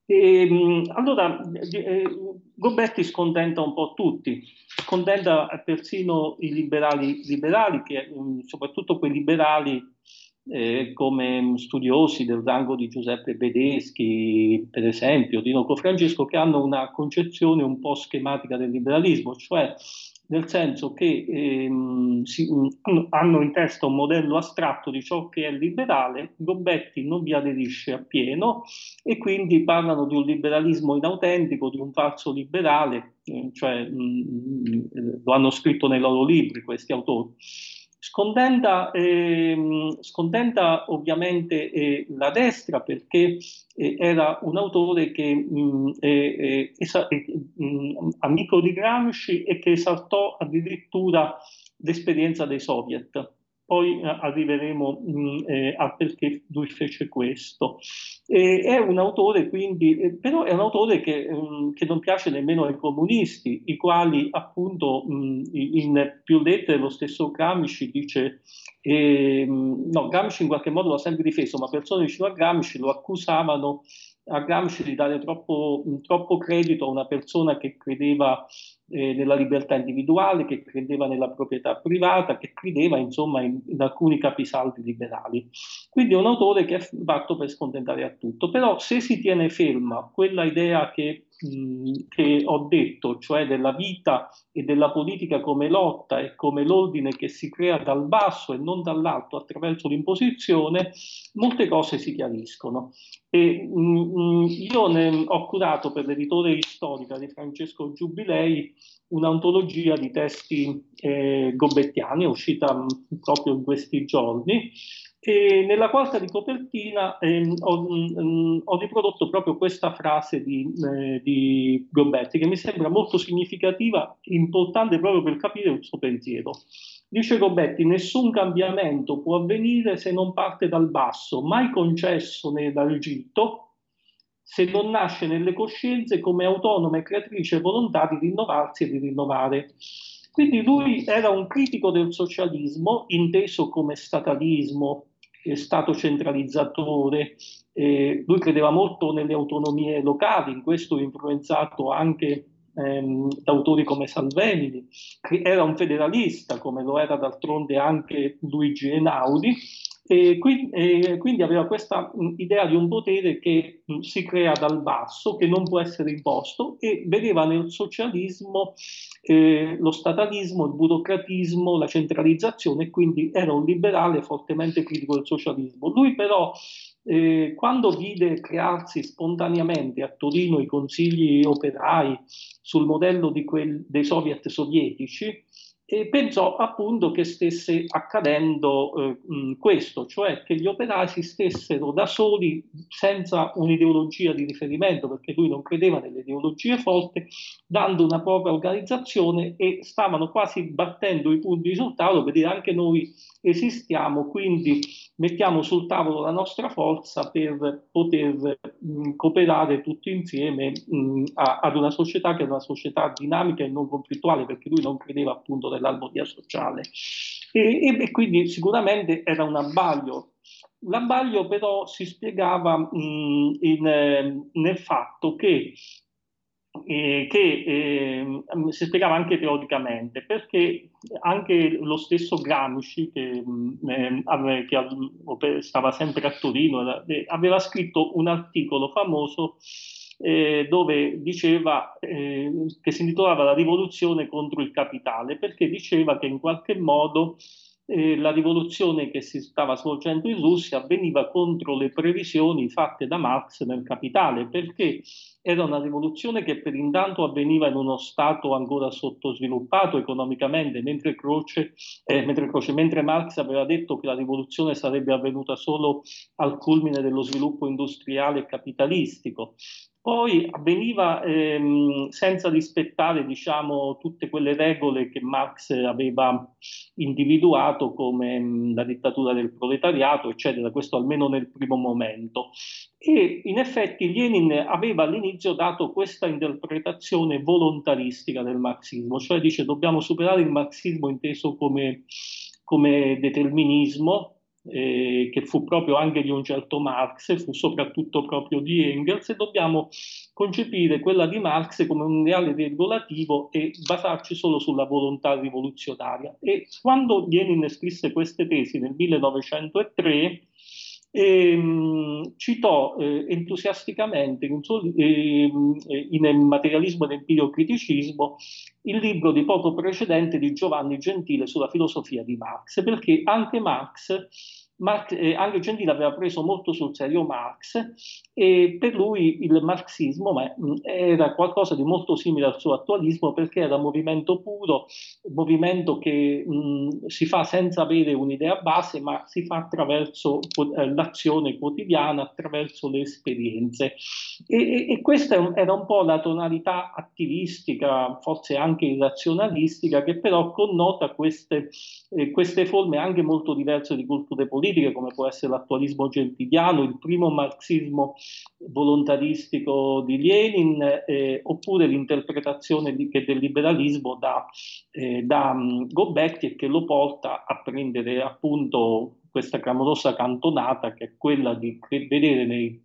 E, ehm, allora, eh, Gobetti scontenta un po' tutti, scontenta persino i liberali, liberali che, mm, soprattutto quei liberali eh, come studiosi del rango di Giuseppe Bedeschi, per esempio, di Noco Francesco, che hanno una concezione un po' schematica del liberalismo, cioè nel senso che ehm, si, hanno in testa un modello astratto di ciò che è liberale, Gobetti non vi aderisce appieno e quindi parlano di un liberalismo inautentico, di un falso liberale, eh, cioè mh, lo hanno scritto nei loro libri questi autori. Scontenta, ehm, scontenta ovviamente eh, la destra perché eh, era un autore che mh, eh, esa- mh, amico di Gramsci e che esaltò addirittura l'esperienza dei soviet poi eh, arriveremo mh, mm, eh, a perché lui fece questo. E è un autore quindi, eh, però è un autore che, mh, mm, che, non piace nemmeno ai comunisti, i quali appunto mh, mm, in più lettere lo stesso Gramsci dice, eh, no, Gramsci in qualche modo l'ha sempre difeso, ma persone vicino a Gramsci lo accusavano a Gramsci di dare troppo, troppo credito a una persona che credeva eh, nella libertà individuale, che credeva nella proprietà privata, che credeva insomma in, in, alcuni capisaldi liberali. Quindi è un autore che è fatto per scontentare a tutto, però se si tiene ferma quella idea che che ho detto, cioè della vita e della politica come lotta e come l'ordine che si crea dal basso e non dall'alto attraverso l'imposizione, molte cose si chiariscono. E, mh, io ne ho curato per l'editore storica di Francesco Giubilei un'antologia di testi eh, gobettiani, uscita mh, proprio in questi giorni, e nella quarta di copertina ehm, ho, mh, mm, ho, riprodotto proprio questa frase di, eh, di Gobetti che mi sembra molto significativa, importante proprio per capire il suo pensiero. Dice Gobetti, nessun cambiamento può avvenire se non parte dal basso, mai concesso né dall'Egitto, se non nasce nelle coscienze come autonoma e creatrice volontà di rinnovarsi e di rinnovare. Quindi lui era un critico del socialismo, inteso come statalismo, stato centralizzatore. Eh, lui credeva molto nelle autonomie locali, in questo influenzato anche ehm, da autori come Salvemini, era un federalista come lo era d'altronde anche Luigi Einaudi e quindi, e quindi, aveva questa idea di un potere che si crea dal basso, che non può essere imposto e vedeva nel socialismo eh, lo statalismo, il burocratismo, la centralizzazione quindi era un liberale fortemente critico del socialismo. Lui però eh, quando vide crearsi spontaneamente a Torino i consigli operai sul modello quel, dei soviet sovietici, e pensò appunto che stesse accadendo eh, questo, cioè che gli operai si stessero da soli senza un'ideologia di riferimento, perché lui non credeva nelle ideologie forti, dando una propria organizzazione e stavano quasi battendo i punti sul tavolo per dire anche noi esistiamo, quindi mettiamo sul tavolo la nostra forza per poter mh, cooperare tutti insieme mh, a, ad una società che è una società dinamica e non conflittuale, perché lui non credeva appunto nell'armonia sociale. E, e, e, quindi sicuramente era un abbaglio. L'abbaglio però si spiegava mh, in, nel fatto che eh, che eh, si spiegava anche teoricamente, perché anche lo stesso Gramsci, che, eh, che stava sempre a Torino, eh, aveva scritto un articolo famoso eh, dove diceva eh, che si intitolava La rivoluzione contro il capitale, perché diceva che in qualche modo eh, la rivoluzione che si stava svolgendo in Russia avveniva contro le previsioni fatte da Marx nel Capitale, perché era una rivoluzione che per intanto avveniva in uno Stato ancora sottosviluppato economicamente, mentre Croce, eh, mentre, Croce, mentre Marx aveva detto che la rivoluzione sarebbe avvenuta solo al culmine dello sviluppo industriale e capitalistico poi avveniva ehm, senza rispettare diciamo, tutte quelle regole che Marx aveva individuato come mh, la dittatura del proletariato, eccetera, questo almeno nel primo momento. E in effetti Lenin aveva all'inizio dato questa interpretazione volontaristica del marxismo, cioè dice dobbiamo superare il marxismo inteso come, come determinismo, eh, che fu proprio anche di un certo Marx, fu soprattutto proprio di Engels, e dobbiamo concepire quella di Marx come un reale regolativo e basarci solo sulla volontà rivoluzionaria. E quando Lenin scrisse queste tesi nel 1903, ehm, citò eh, entusiasticamente in, ehm, in materialismo e empiriocriticismo il libro di poco precedente di Giovanni Gentile sulla filosofia di Marx, perché anche Marx Marx, eh, anche Gentile aveva preso molto sul serio Marx e per lui il marxismo beh, era qualcosa di molto simile al suo attualismo perché era movimento puro, movimento che mh, si fa senza avere un'idea base ma si fa attraverso eh, l'azione quotidiana, attraverso le esperienze. E, e, e questa era un po' la tonalità attivistica, forse anche irrazionalistica, che però connota queste, eh, queste forme anche molto diverse di culture politiche politiche come può essere l'attualismo gentiliano, il primo marxismo volontaristico di Lenin, eh, oppure l'interpretazione di, che del liberalismo da, eh, da um, Gobetti e che lo porta a prendere appunto questa clamorosa cantonata che è quella di vedere nei,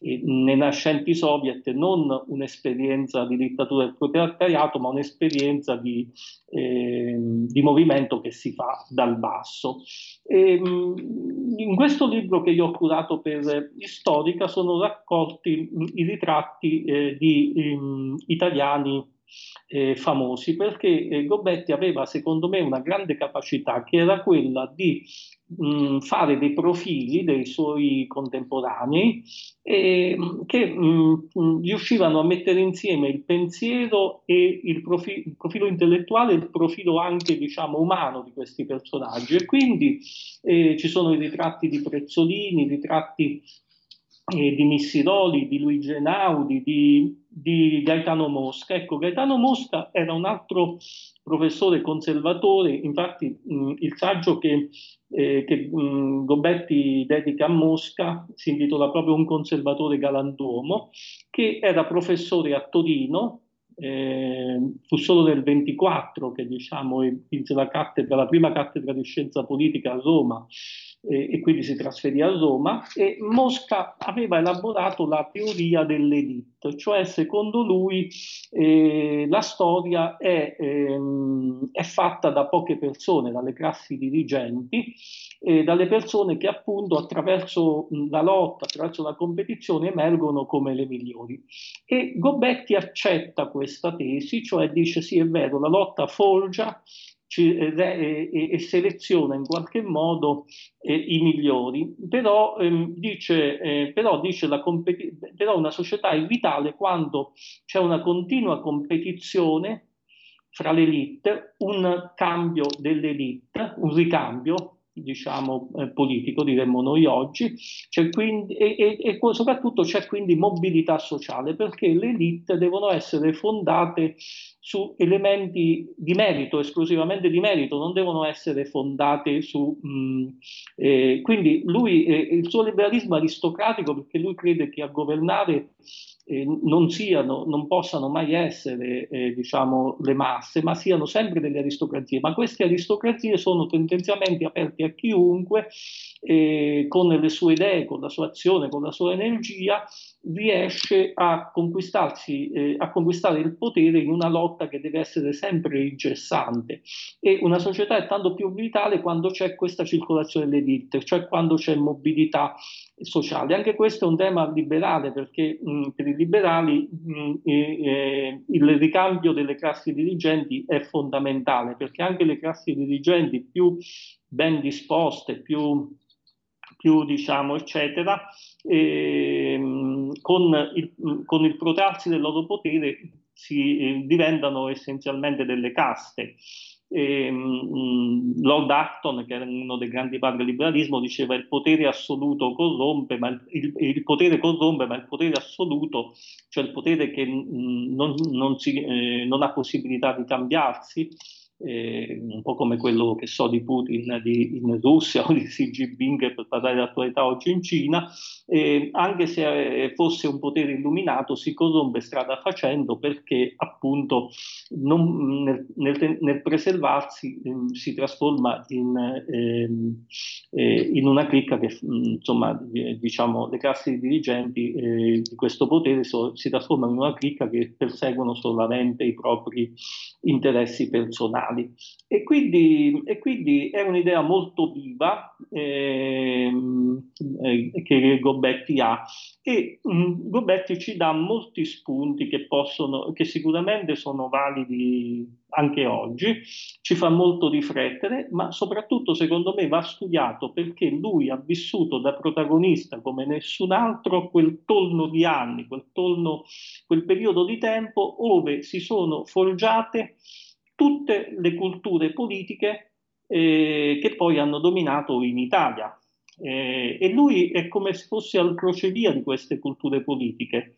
nei nascenti soviet non un'esperienza di dittatura del proletariato, ma un'esperienza di, eh, di movimento che si fa dal basso. E, ehm, in questo libro che io ho curato per Storica sono raccolti i ritratti eh, di um, italiani eh, famosi perché eh, Gobetti aveva secondo me una grande capacità che era quella di mh, fare dei profili dei suoi contemporanei eh, che mh, riuscivano a mettere insieme il pensiero e il, profi- il profilo intellettuale e il profilo anche diciamo umano di questi personaggi e quindi eh, ci sono i ritratti di Prezzolini, i ritratti eh, di Missiroli, di Luigi Einaudi, di, di, Gaetano Mosca. Ecco, Gaetano Mosca era un altro professore conservatore, infatti mh, il saggio che, eh, che mh, Gobetti dedica a Mosca si intitola proprio Un conservatore galantuomo, che era professore a Torino, eh, fu solo nel 24 che diciamo vinse la cattedra, la prima cattedra di scienza politica a Roma e quindi si trasferì a Roma e Mosca aveva elaborato la teoria dell'elite, cioè secondo lui eh, la storia è, ehm, è, fatta da poche persone, dalle classi dirigenti, eh, dalle persone che appunto attraverso la lotta, attraverso la competizione emergono come le migliori. E Gobetti accetta questa tesi, cioè dice sì è vero, la lotta forgia ci, e, e, seleziona in qualche modo eh, i migliori, però, ehm, dice, eh, però, dice competi- però una società è vitale quando c'è una continua competizione fra l'elite, un cambio dell'elite, un ricambio diciamo, eh, politico, diremmo noi oggi, quindi, e, e, e, soprattutto c'è quindi mobilità sociale, perché le elite devono essere fondate su elementi di merito, esclusivamente di merito, non devono essere fondate su... Mh, eh, quindi lui, eh, il suo liberalismo aristocratico, perché lui crede che a governare eh, non, siano, non possano mai essere eh, diciamo, le masse, ma siano sempre delle aristocrazie. Ma queste aristocrazie sono tendenzialmente aperte a chiunque, eh, con le sue idee, con la sua azione, con la sua energia, riesce a, conquistarsi, eh, a conquistare il potere in una lotta che deve essere sempre incessante. E una società è tanto più vitale quando c'è questa circolazione delle ditte, cioè quando c'è mobilità sociale. Anche questo è un tema liberale perché mh, per i liberali mh, eh, il ricambio delle classi dirigenti è fondamentale perché anche le classi dirigenti più ben disposte, più, più diciamo, eccetera, eh, con, il, con il protrarsi del loro potere si eh, diventano essenzialmente delle caste. E, um, Lord Acton, che era uno dei grandi padri del liberalismo, diceva il potere assoluto corrompe, ma il, il, potere corrompe, ma il potere assoluto, cioè il potere che mh, non, non, si, eh, non ha possibilità di cambiarsi, eh, un po' come quello che so di Putin di, in Russia o di Xi Jinping per parlare dell'attualità oggi in Cina, eh, anche se eh, fosse un potere illuminato si corrompe strada facendo perché appunto non, nel, nel, nel, preservarsi eh, si trasforma in, ehm, eh, in, una clicca che insomma diciamo le classi dirigenti eh, di questo potere so, si trasformano in una clicca che perseguono solamente i propri interessi personali nazionali. E quindi, e quindi è un'idea molto viva ehm, eh, che Gobetti ha e mh, mm, Gobetti ci dà molti spunti che, possono, che sicuramente sono validi anche oggi, ci fa molto riflettere, ma soprattutto secondo me va studiato perché lui ha vissuto da protagonista come nessun altro quel tolno di anni, quel, tolno, quel periodo di tempo dove si sono forgiate tutte le culture politiche eh, che poi hanno dominato in Italia. Eh, e lui è come se fosse al crocevia di queste culture politiche.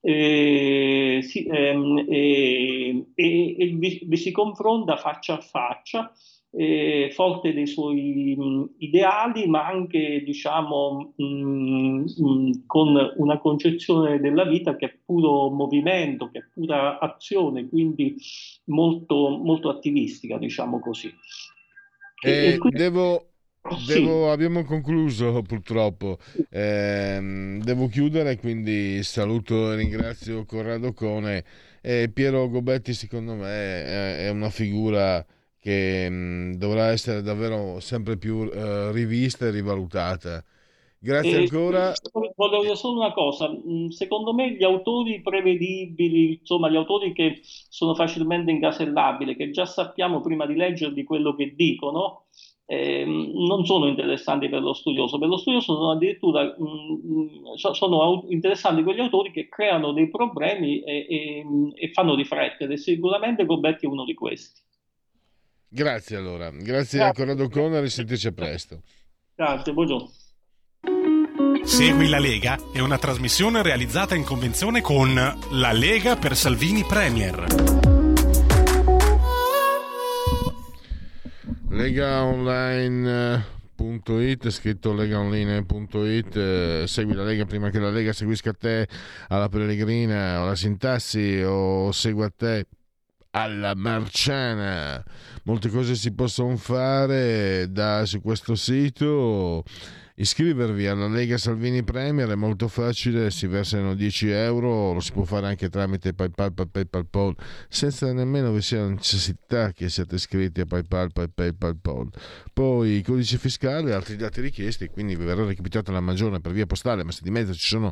Eh, si, ehm, e vi, vi si confronta faccia a faccia eh, forte dei suoi mh, ideali, ma anche diciamo mh, mh, con una concezione della vita che è puro movimento, che è pura azione, quindi molto, molto attivistica, diciamo così. E, e quindi... devo, Devo, sì. Abbiamo concluso purtroppo, eh, devo chiudere quindi saluto e ringrazio Corrado Cone e Piero Gobetti secondo me è, è una figura che mh, dovrà essere davvero sempre più uh, rivista e rivalutata. Grazie e, ancora. Volevo dire solo una cosa, secondo me gli autori prevedibili, insomma gli autori che sono facilmente incasellabili, che già sappiamo prima di leggerli quello che dicono, eh, non sono interessanti per lo studioso. Per lo studioso sono addirittura mh, sono interessanti quegli autori che creano dei problemi e, e, e fanno riflettere. Sicuramente Gobetti è uno di questi. Grazie allora, grazie, grazie. a Corrado Conner e sentirci presto. Grazie, buongiorno. Segui la Lega è una trasmissione realizzata in convenzione con La Lega per Salvini Premier. Legaonline.it scritto legaonline.it segui la Lega prima che la Lega seguisca te alla Pellegrina o alla Sintassi o segua te alla Marciana. Molte cose si possono fare da, su questo sito Iscrivervi alla Lega Salvini Premier è molto facile, si versano 10 euro, lo si può fare anche tramite PayPal, PayPal, PayPal, senza nemmeno vi sia necessità che siate iscritti a PayPal, PayPal, PayPal. Poi i codici fiscali e altri dati richiesti, quindi vi verrà recapitata la maggiore per via postale, ma se di mezzo ci sono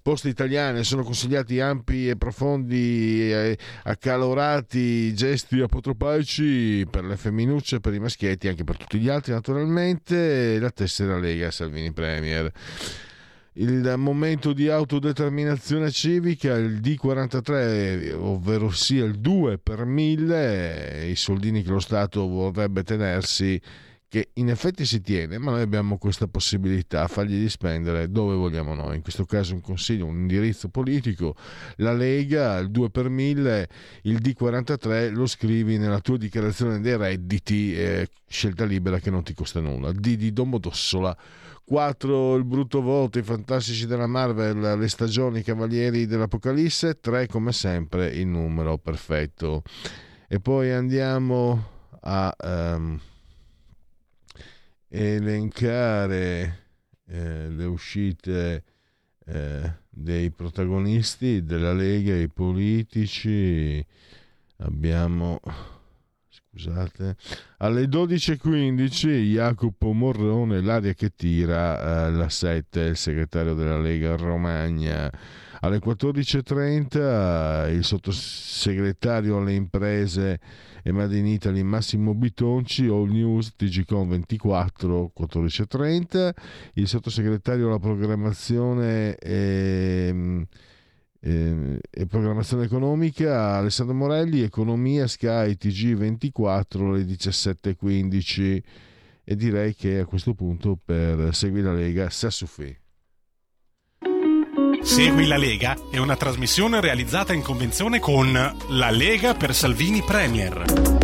poste italiane, sono consigliati ampi e profondi, accalorati gesti apotropaici per le femminucce, per i maschietti, anche per tutti gli altri naturalmente, la tessera Lega Salvini Premier. Il momento di autodeterminazione civica, il D43, ovvero sia il 2 per 1000, i soldini che lo Stato vorrebbe tenersi, che in effetti si tiene, ma noi abbiamo questa possibilità, fargli spendere dove vogliamo noi. In questo caso un consiglio, un indirizzo politico, la Lega, il 2 per 1000, il D43 lo scrivi nella tua dichiarazione dei redditi, eh, scelta libera che non ti costa nulla. D di Domodossola 4 il brutto voto, i fantastici della Marvel, le stagioni cavalieri dell'Apocalisse, 3 come sempre il numero perfetto. E poi andiamo a um, elencare eh, le uscite eh, dei protagonisti della Lega, i politici. Abbiamo scusate, alle 12.15 Jacopo Morrone, l'aria che tira eh, la 7, il segretario della Lega Romagna. Alle 14.30 il sottosegretario alle imprese e Made in Italy Massimo Bitonci, All News TGCOM 24, 14.30, il sottosegretario alla programmazione e eh, e programmazione economica Alessandro Morelli, economia Sky TG24 alle 17.15 e direi che a questo punto per Segui la Lega Sassufè. Segui la Lega è una trasmissione realizzata in convenzione con La Lega per Salvini Premier.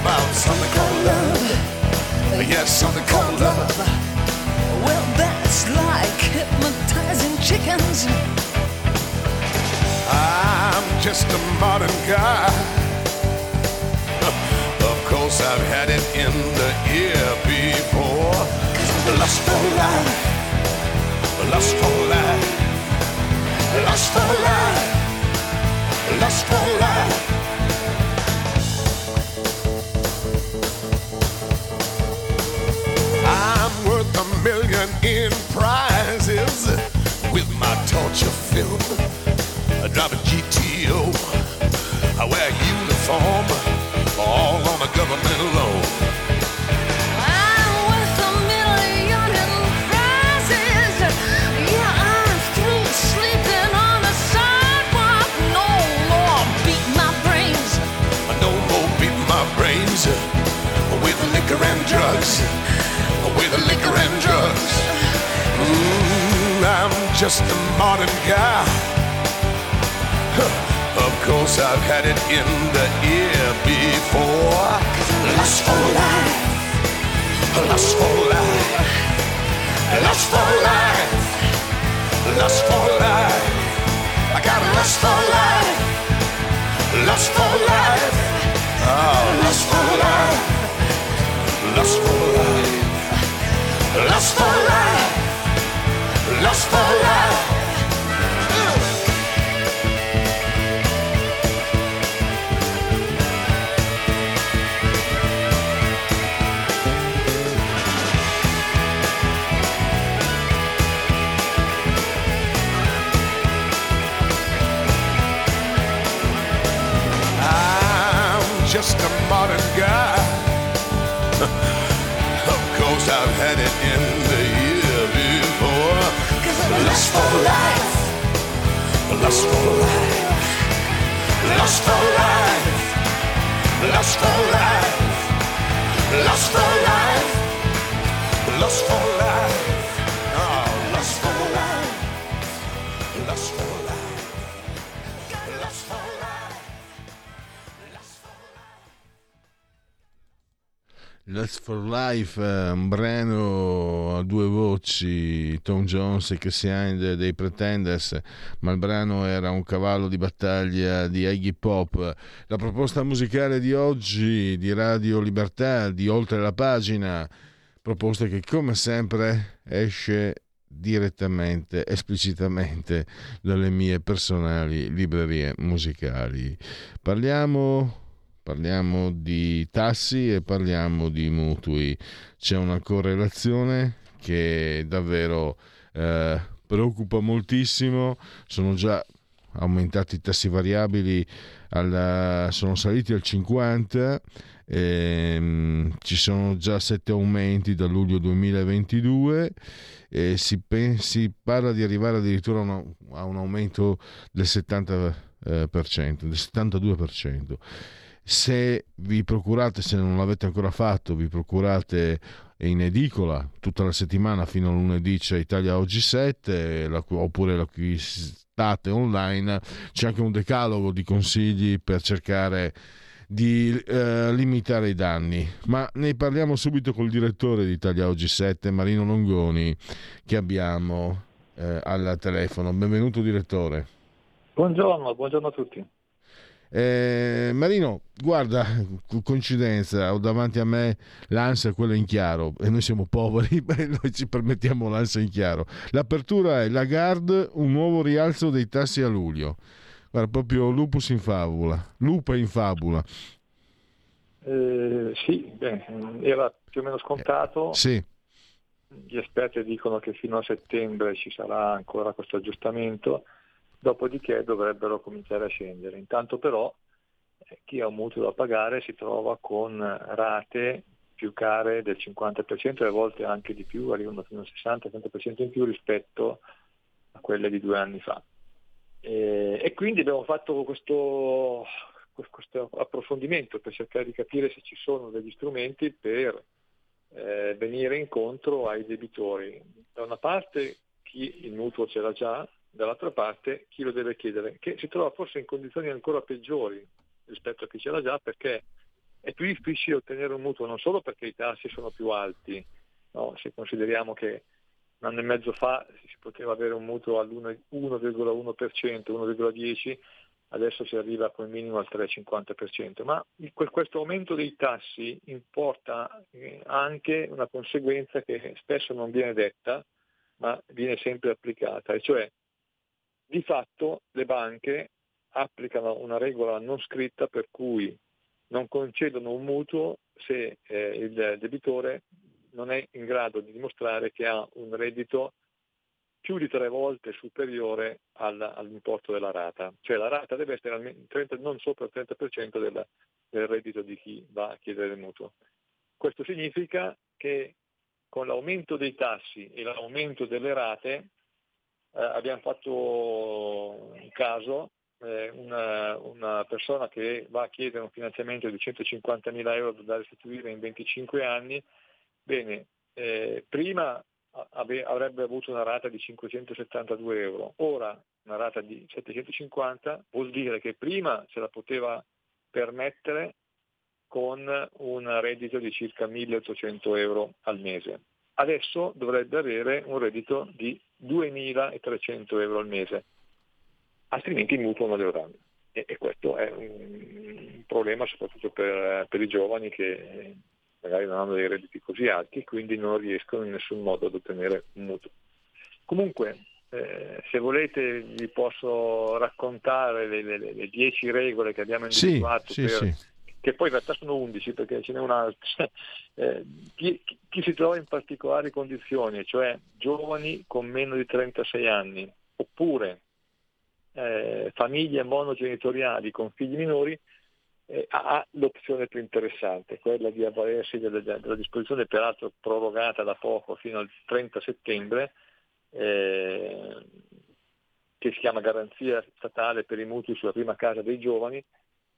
about something called love. Yes, something called love. Well, that's like hypnotizing chickens. I'm just a modern guy. Of course, I've had it in the ear before. Lust for life, lust for life, lust for life, lust for life. million in prizes with my torture film. I drive a GTO. I wear a uniform, all on a government loan. Just a modern guy. Of course, I've had it in the ear before. Lust for life, lust for life, lust for life, lust for life. I got lust for life, lust for life, ah. oh, lust for life, lust for life, lust for life, lust for life. I'm just a modern guy. Lust for life, lust for life, lust for life, lust for life, lust for life, lust for life, Lust for Life, eh, un brano a due voci, Tom Jones e Cassian dei Pretenders, ma il brano era un cavallo di battaglia di Iggy Pop. La proposta musicale di oggi di Radio Libertà, di Oltre la Pagina, proposta che come sempre esce direttamente, esplicitamente dalle mie personali librerie musicali. Parliamo parliamo di tassi e parliamo di mutui. C'è una correlazione che davvero eh, preoccupa moltissimo. Sono già aumentati i tassi variabili, alla, sono saliti al 50. ehm, ci sono già sette aumenti da luglio 2022 e si, si parla di arrivare addirittura a, una- a un aumento del 70%, eh, per cento, del 72% se vi procurate, se non l'avete ancora fatto, vi procurate in edicola tutta la settimana fino a lunedì c'è Italia Oggi 7 la- oppure l'acquistate online, c'è anche un decalogo di consigli per cercare di eh, limitare i danni. Ma ne parliamo subito col direttore di Italia Oggi 7, Marino Longoni, che abbiamo eh, al telefono. Benvenuto direttore. Buongiorno, buongiorno a tutti. Eh, Marino, guarda, co- coincidenza, ho davanti a me l'ANSA, quello in chiaro, e noi siamo poveri, beh, noi ci permettiamo l'ANSA in chiaro. L'apertura è la GARD, un nuovo rialzo dei tassi a luglio. Guarda, proprio lupus in fabula, lupa in fabula. Eh, sì, beh, era più o meno scontato. Sì, Gli esperti dicono che fino a settembre ci sarà ancora questo aggiustamento, dopodiché dovrebbero cominciare a scendere. Intanto però eh, chi ha un mutuo da pagare si trova con rate più care del 50% e a volte anche di più, arrivano fino al 60-70% in più rispetto a quelle di due anni fa. E, e quindi abbiamo fatto questo, questo approfondimento per cercare di capire se ci sono degli strumenti per eh, venire incontro ai debitori. Da una parte chi il mutuo ce l'ha già, dall'altra parte chi lo deve chiedere, che si trova forse in condizioni ancora peggiori rispetto a chi ce l'ha già perché è più difficile ottenere un mutuo non solo perché i tassi sono più alti, no? se consideriamo che un anno e mezzo fa si poteva avere un mutuo all'1,1%, 1,10%, adesso si arriva come minimo al 3,50%, ma questo aumento dei tassi importa eh, anche una conseguenza che spesso non viene detta, ma viene sempre applicata, e cioè di fatto le banche applicano una regola non scritta per cui non concedono un mutuo se eh, il debitore non è in grado di dimostrare che ha un reddito più di tre volte superiore al- all'importo della rata, cioè la rata deve essere almeno 30 non sopra il 30% del, del reddito di chi va a chiedere il mutuo. Questo significa che con l'aumento dei tassi e l'aumento delle rate eh, abbiamo fatto un caso, eh, una, una persona che va a chiedere un finanziamento di 150 mila euro da restituire in 25 anni, bene, eh, prima ave- avrebbe avuto una rata di 572 euro, ora una rata di 750, vuol dire che prima se la poteva permettere con un reddito di circa 1800 euro al mese. Adesso dovrebbe avere un reddito di 2300 euro al mese, altrimenti il mutuo non le avranno. E, e, questo è un problema soprattutto per, per, i giovani che magari non hanno dei redditi così alti e quindi non riescono in nessun modo ad ottenere un mutuo. Comunque, eh, se volete vi posso raccontare le, le, le 10 regole che abbiamo individuato sì, per, sì, sì. Che poi in realtà sono 11 perché ce n'è un'altra. Eh, chi, chi si trova in particolari condizioni, cioè giovani con meno di 36 anni, oppure eh, famiglie monogenitoriali con figli minori, eh, ha l'opzione più interessante, quella di avvalersi della, della, disposizione peraltro prorogata da poco fino al 30 settembre, eh, che si chiama garanzia statale per i mutui sulla prima casa dei giovani,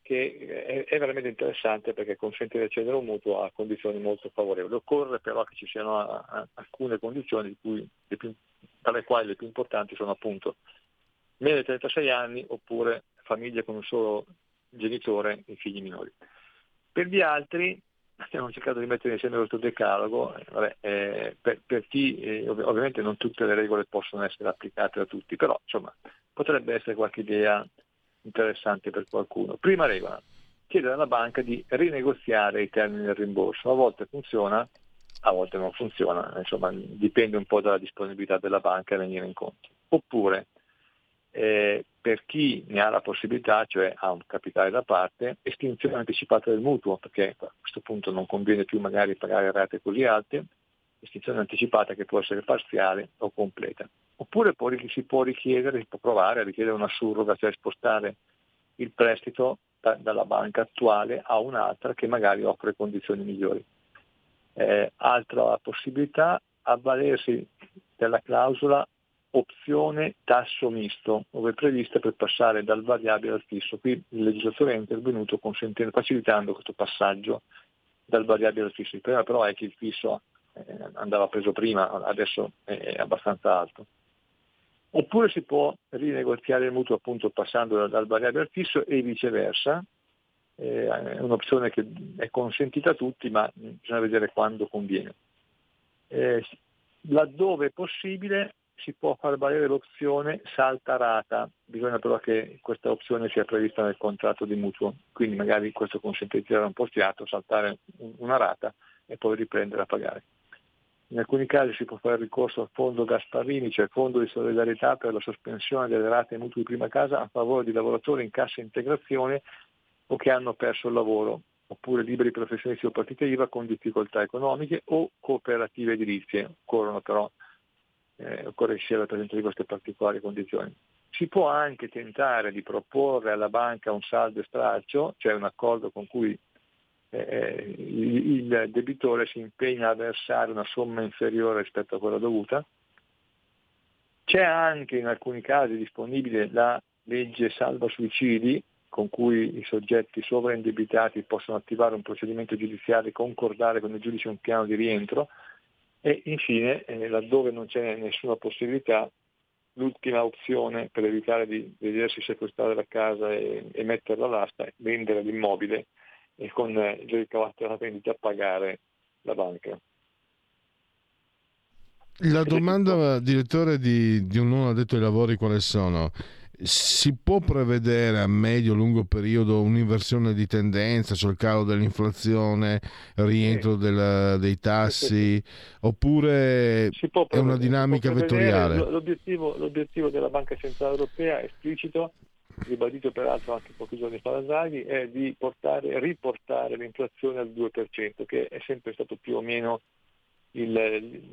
che è, è veramente interessante perché consente di accedere a un mutuo a condizioni molto favorevoli. Occorre però che ci siano alcune condizioni cui, più, tra le quali le più importanti sono appunto meno di 36 anni oppure famiglie con un solo genitore e figli minori. Per gli altri abbiamo cercato di mettere insieme questo decalogo, eh, vabbè, eh, per, per, chi eh, ov- ovviamente non tutte le regole possono essere applicate da tutti, però insomma potrebbe essere qualche idea interessante per qualcuno. Prima regola, chiedere alla banca di rinegoziare i termini del rimborso, a volte funziona, a volte non funziona, insomma dipende un po' dalla disponibilità della banca a venire incontro. Oppure eh, per chi ne ha la possibilità, cioè ha un capitale da parte, estinzione anticipata del mutuo, perché a questo punto non conviene più magari pagare rate così alte, estinzione anticipata che può essere parziale o completa. Oppure poi si può richiedere, si può provare a richiedere una surroga, cioè spostare il prestito da, dalla banca attuale a un'altra che magari offre condizioni migliori. Eh, altra possibilità, avvalersi della clausola opzione tasso misto, dove è prevista per passare dal variabile al fisso. Qui il legislatore è intervenuto facilitando questo passaggio dal variabile al fisso. Il problema però è che il fisso eh, andava preso prima, adesso è abbastanza alto. Oppure si può rinegoziare il mutuo appunto passando dal, dal variabile al fisso e viceversa. Eh, è un'opzione che è consentita a tutti, ma bisogna vedere quando conviene. Eh, laddove possibile si può far valere l'opzione salta rata, bisogna però che questa opzione sia prevista nel contratto di mutuo, quindi magari questo consente di tirare un po' fiato, saltare una rata e poi riprendere a pagare. In alcuni casi si può fare ricorso al fondo Gasparini, cioè fondo di solidarietà per la sospensione delle rate mutui prima casa a favore di lavoratori in cassa integrazione o che hanno perso il lavoro, oppure liberi professionisti o partite IVA con difficoltà economiche o cooperative edilizie. Occorrono però eh, occorre sia la presenza di queste particolari condizioni. Si può anche tentare di proporre alla banca un saldo e stralcio, cioè un accordo con cui eh, il, il debitore si impegna a versare una somma inferiore rispetto a quella dovuta. C'è anche in alcuni casi disponibile la legge salva suicidi con cui i soggetti sovraindebitati possono attivare un procedimento giudiziario e concordare con il giudice un piano di rientro e infine, eh, laddove non c'è nessuna possibilità, l'ultima opzione per evitare di vedersi sequestrare la casa e, e metterla all'asta è vendere l'immobile e con il ricavato della vendita pagare la banca. La domanda, direttore, di, di un non addetto ai lavori quali sono? si può prevedere a medio-lungo periodo un'inversione di tendenza, cioè il calo dell'inflazione, il rientro del, dei tassi, oppure è una dinamica vettoriale? L'obiettivo, l'obiettivo, della Banca Centrale Europea è esplicito, ribadito peraltro anche pochi giorni fa da Draghi, è di portare, riportare l'inflazione al 2%, che è sempre stato più o meno il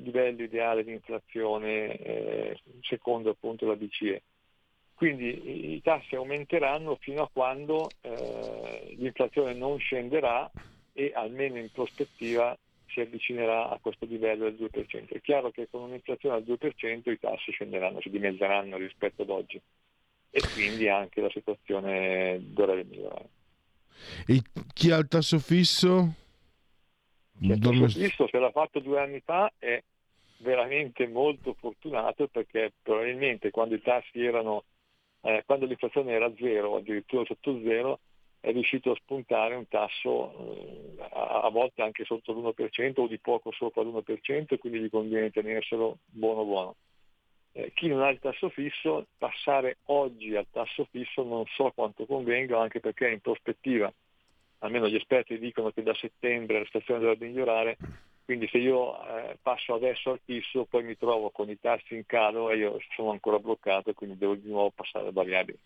livello ideale di inflazione eh, secondo appunto la BCE. Quindi i tassi aumenteranno fino a quando eh, l'inflazione non scenderà e almeno in prospettiva si avvicinerà a questo livello del 2%. È chiaro che con un'inflazione al 2% i tassi scenderanno, si dimezzeranno rispetto ad oggi e quindi anche la situazione dovrebbe migliorare. E chi ha il tasso fisso? Il tasso fisso se l'ha fatto due anni fa è veramente molto fortunato perché probabilmente quando i tassi erano, eh, quando l'inflazione era zero, addirittura sotto zero, è riuscito a spuntare un tasso eh, a volte anche sotto l'1% o di poco sopra l'1% e quindi gli conviene tenerselo buono buono. Eh, chi non ha il tasso fisso, passare oggi al tasso fisso non so quanto convenga, anche perché in prospettiva, almeno gli esperti dicono che da settembre la situazione dovrebbe migliorare, quindi se io eh, passo adesso al fisso poi mi trovo con i tassi in calo e io sono ancora bloccato e quindi devo di nuovo passare al variabile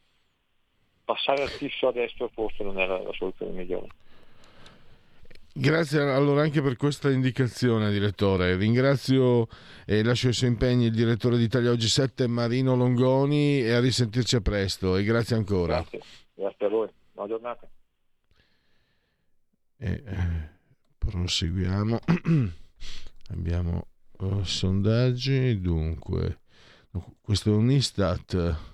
passare al fisso adesso forse non era la soluzione migliore. Grazie allora anche per questa indicazione, direttore. Ringrazio e lascio i suoi impegni il direttore di Italia Oggi 7, Marino Longoni, e a risentirci a presto. E grazie ancora. Grazie, grazie a voi. Buona giornata. E, eh, proseguiamo. Abbiamo uh, sondaggi. Dunque, questo è un Istat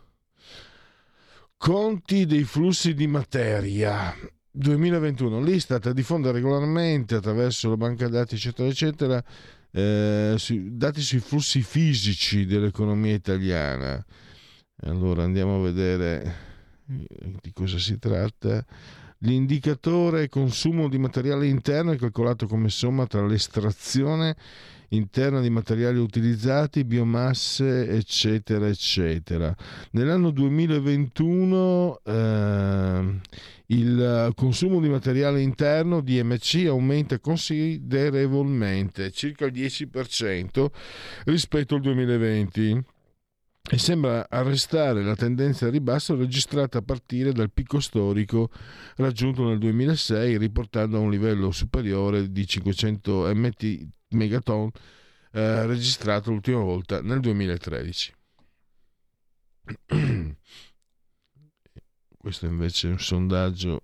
Conti dei flussi di materia. 2021 l'Istat diffonde regolarmente attraverso la banca dati eccetera eccetera eh, dati sui flussi fisici dell'economia italiana. Allora andiamo a vedere eh, di cosa si tratta. L'indicatore consumo di materiale interno è calcolato come somma tra l'estrazione interna di materiali utilizzati, biomasse, eccetera, eccetera. Nell'anno 2021 eh, il consumo di materiale interno DMC aumenta considerevolmente, circa il 10% rispetto al 2020 e sembra arrestare la tendenza al ribasso registrata a partire dal picco storico raggiunto nel 2006 riportando a un livello superiore di 500 MT megaton eh, registrato l'ultima volta nel 2013. Questo invece è un sondaggio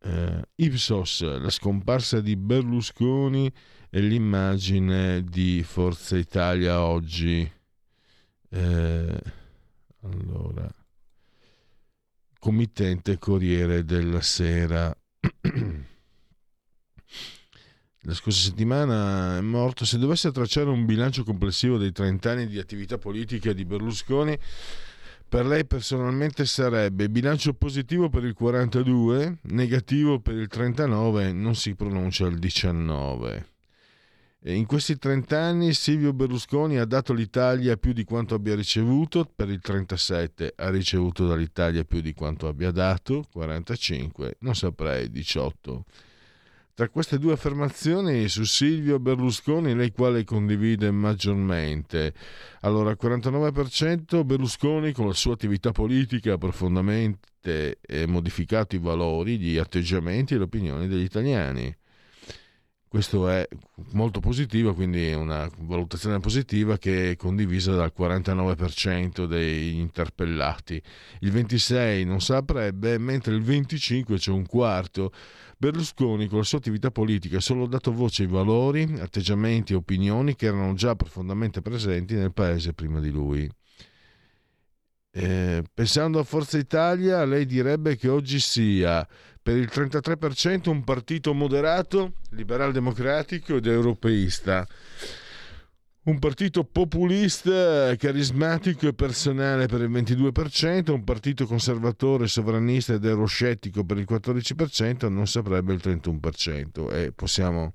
eh, Ipsos, la scomparsa di Berlusconi e l'immagine di Forza Italia oggi. Eh, allora, committente Corriere della Sera. la scorsa settimana è morto. Se dovesse tracciare un bilancio complessivo dei 30 anni di attività politica di Berlusconi, per lei personalmente sarebbe bilancio positivo per il 42, negativo per il 39, non si pronuncia il 19. In questi 30 anni Silvio Berlusconi ha dato all'Italia più di quanto abbia ricevuto, per il 37 ha ricevuto dall'Italia più di quanto abbia dato, 45, non saprei, 18. Tra queste due affermazioni su Silvio Berlusconi, lei quale condivide maggiormente? Allora, 49% Berlusconi con la sua attività politica ha profondamente modificato i valori, gli atteggiamenti e le opinioni degli italiani. Questo è molto positivo, quindi è una valutazione positiva che è condivisa dal 49% degli interpellati. Il 26% non saprebbe, mentre il 25% c'è un quarto Berlusconi con la sua attività politica ha solo dato voce ai valori, atteggiamenti e opinioni che erano già profondamente presenti nel paese prima di lui. Eh, pensando a Forza Italia, lei direbbe che oggi sia per il 33% un partito moderato, liberal democratico ed europeista un partito populista, carismatico e personale per il 22%, un partito conservatore, sovranista ed euroscettico per il 14%, non saprebbe il 31%. E possiamo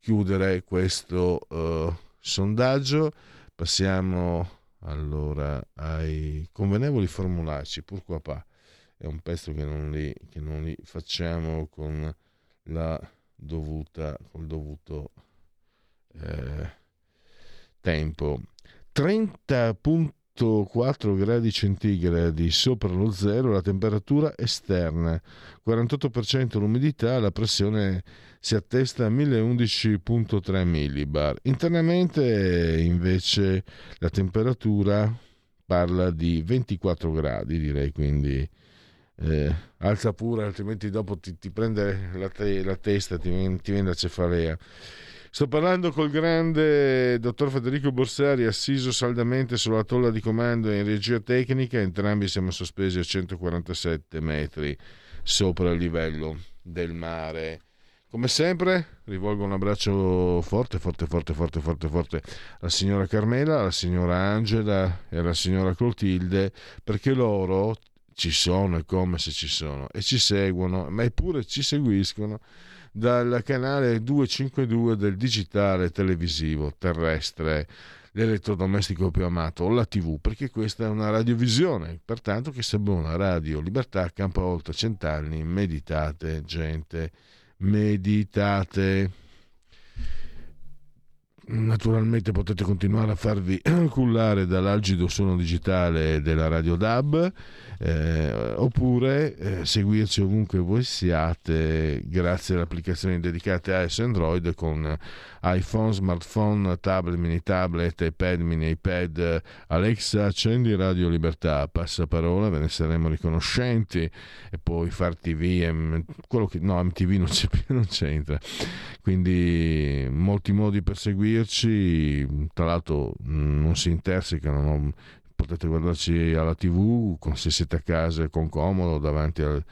chiudere questo uh, sondaggio. Passiamo allora ai convenevoli formulaici, pourquoi pas. È un pezzo che non li, che non li facciamo con la dovuta, col dovuto... Eh, tempo 30.4 gradi centigradi sopra lo zero la temperatura esterna, 48% l'umidità, la pressione si attesta a 1011.3 millibar. Internamente invece la temperatura parla di 24 gradi, direi quindi eh, alza pure, altrimenti dopo ti, ti prende la, te, la testa, ti, ti viene la cefalea. Sto parlando col grande dottor Federico Borsari, assiso saldamente sulla tolla di comando in regia tecnica, entrambi siamo sospesi a 147 metri sopra il livello del mare. Come sempre rivolgo un abbraccio forte, forte, forte, forte, forte, forte alla signora Carmela, alla signora Angela e alla signora Clotilde, perché loro ci sono e come se ci sono e ci seguono, ma eppure ci seguiscono dal canale 252 del digitale televisivo terrestre l'elettrodomestico più amato o la tv perché questa è una radiovisione pertanto che sia buona radio libertà campa oltre cent'anni meditate gente meditate Naturalmente potete continuare a farvi cullare dall'algido suono digitale della Radio DAB eh, oppure eh, seguirci ovunque voi siate grazie alle applicazioni dedicate a iOS Android con iPhone, smartphone, tablet, mini tablet, iPad, mini iPad, Alexa, accendi Radio Libertà, passaparola, ve ne saremo riconoscenti e poi far TV, quello che, no, MTV non, c'è, non c'entra, quindi molti modi per seguirci, tra l'altro non si intersecano, no? potete guardarci alla tv se siete a casa con comodo davanti al,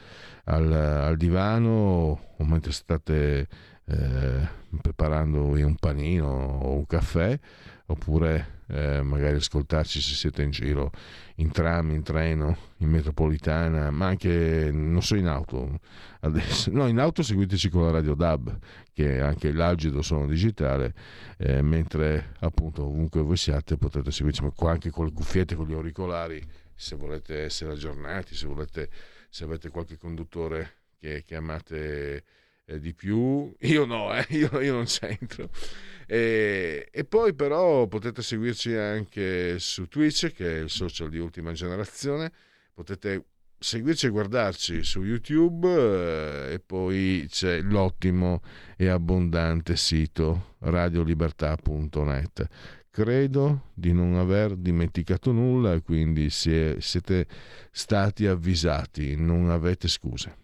al, al divano o mentre state eh, preparando un panino o un caffè oppure eh, magari ascoltarci se siete in giro in tram, in treno, in metropolitana, ma anche non so in auto. Adesso, no, in auto seguiteci con la radio DAB, che è anche l'algido suono digitale, eh, mentre appunto ovunque voi siate potete seguirci anche con le cuffiette, con gli auricolari, se volete essere aggiornati, se volete, se avete qualche conduttore che, che amate eh, di più. Io no, eh, io, io, non c'entro. E, e, poi però potete seguirci anche su Twitch, che è il social di ultima generazione. Potete seguirci e guardarci su YouTube eh, e poi c'è l'ottimo e abbondante sito radiolibertà.net. Credo di non aver dimenticato nulla quindi siete stati avvisati, non avete scuse.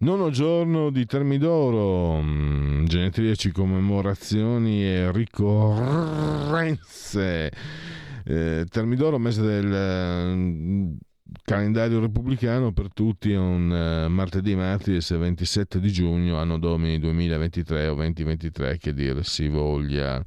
Nono giorno di Termidoro, mm, genetriaci, commemorazioni e ricorrenze. Eh, Termidoro, mese del eh, calendario repubblicano, per tutti è un eh, martedì martiris 27 di giugno, anno domini 2023 o 2023, che dire si voglia.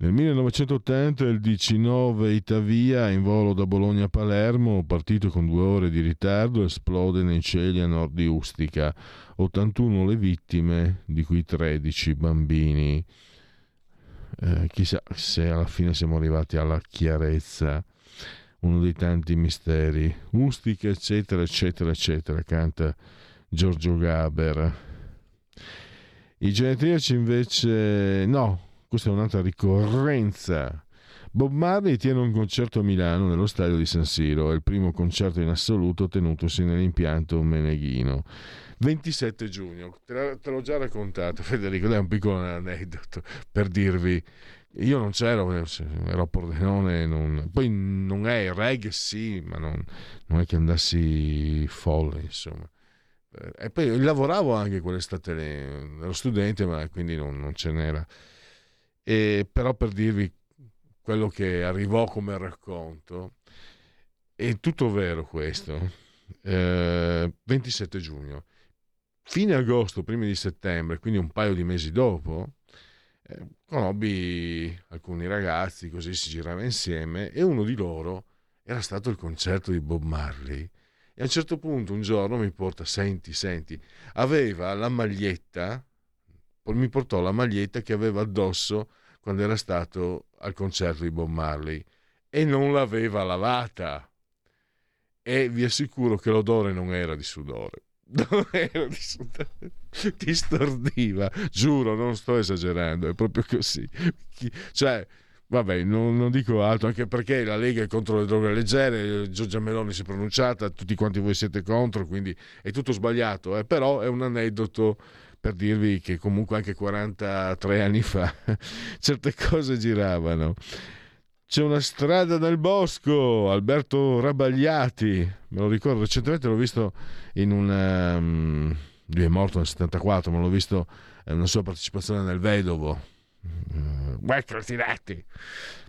Nel 1980 il 19 Itavia in volo da Bologna a Palermo, partito con due ore di ritardo, esplode nei cieli a nord di Ustica. 81 le vittime, di cui 13 bambini. Eh, chissà se alla fine siamo arrivati alla chiarezza, uno dei tanti misteri. Ustica, eccetera, eccetera, eccetera, canta Giorgio Gaber. I genetriaci invece no, questa è un'altra ricorrenza. Bob Marley tiene un concerto a Milano nello stadio di San Siro, è il primo concerto in assoluto tenutosi nell'impianto Meneghino. 27 giugno, te, l'ho già raccontato Federico, è un piccolo aneddoto per dirvi, io non c'ero, ero a Pordenone, non, poi non è il reggae sì, ma non, non è che andassi folle insomma. E poi lavoravo anche quell'estate ero studente ma quindi non, non ce n'era. E, però per dirvi quello che arrivò come racconto, è tutto vero questo. Eh, 27 giugno. Fine agosto, primi di settembre, quindi un paio di mesi dopo, eh, conobbi alcuni ragazzi, così si girava insieme, e uno di loro era stato il concerto di Bob Marley. E a un certo punto un giorno mi porta, senti, senti, aveva la maglietta, mi portò la maglietta che aveva addosso quando era stato al concerto di Bob Marley e non l'aveva lavata. E vi assicuro che l'odore non era di sudore. non ero ti stordiva giuro non sto esagerando è proprio così cioè vabbè non, non, dico altro anche perché la Lega è contro le droghe leggere Giorgia Meloni si è pronunciata tutti quanti voi siete contro quindi è tutto sbagliato eh? però è un aneddoto per dirvi che comunque anche 43 anni fa certe cose giravano c'è una strada nel bosco, Alberto Rabagliati, me lo ricordo recentemente, l'ho visto in una... Um, lui è morto nel 74, ma l'ho visto in una sua partecipazione nel Vedovo. Uh, tirati.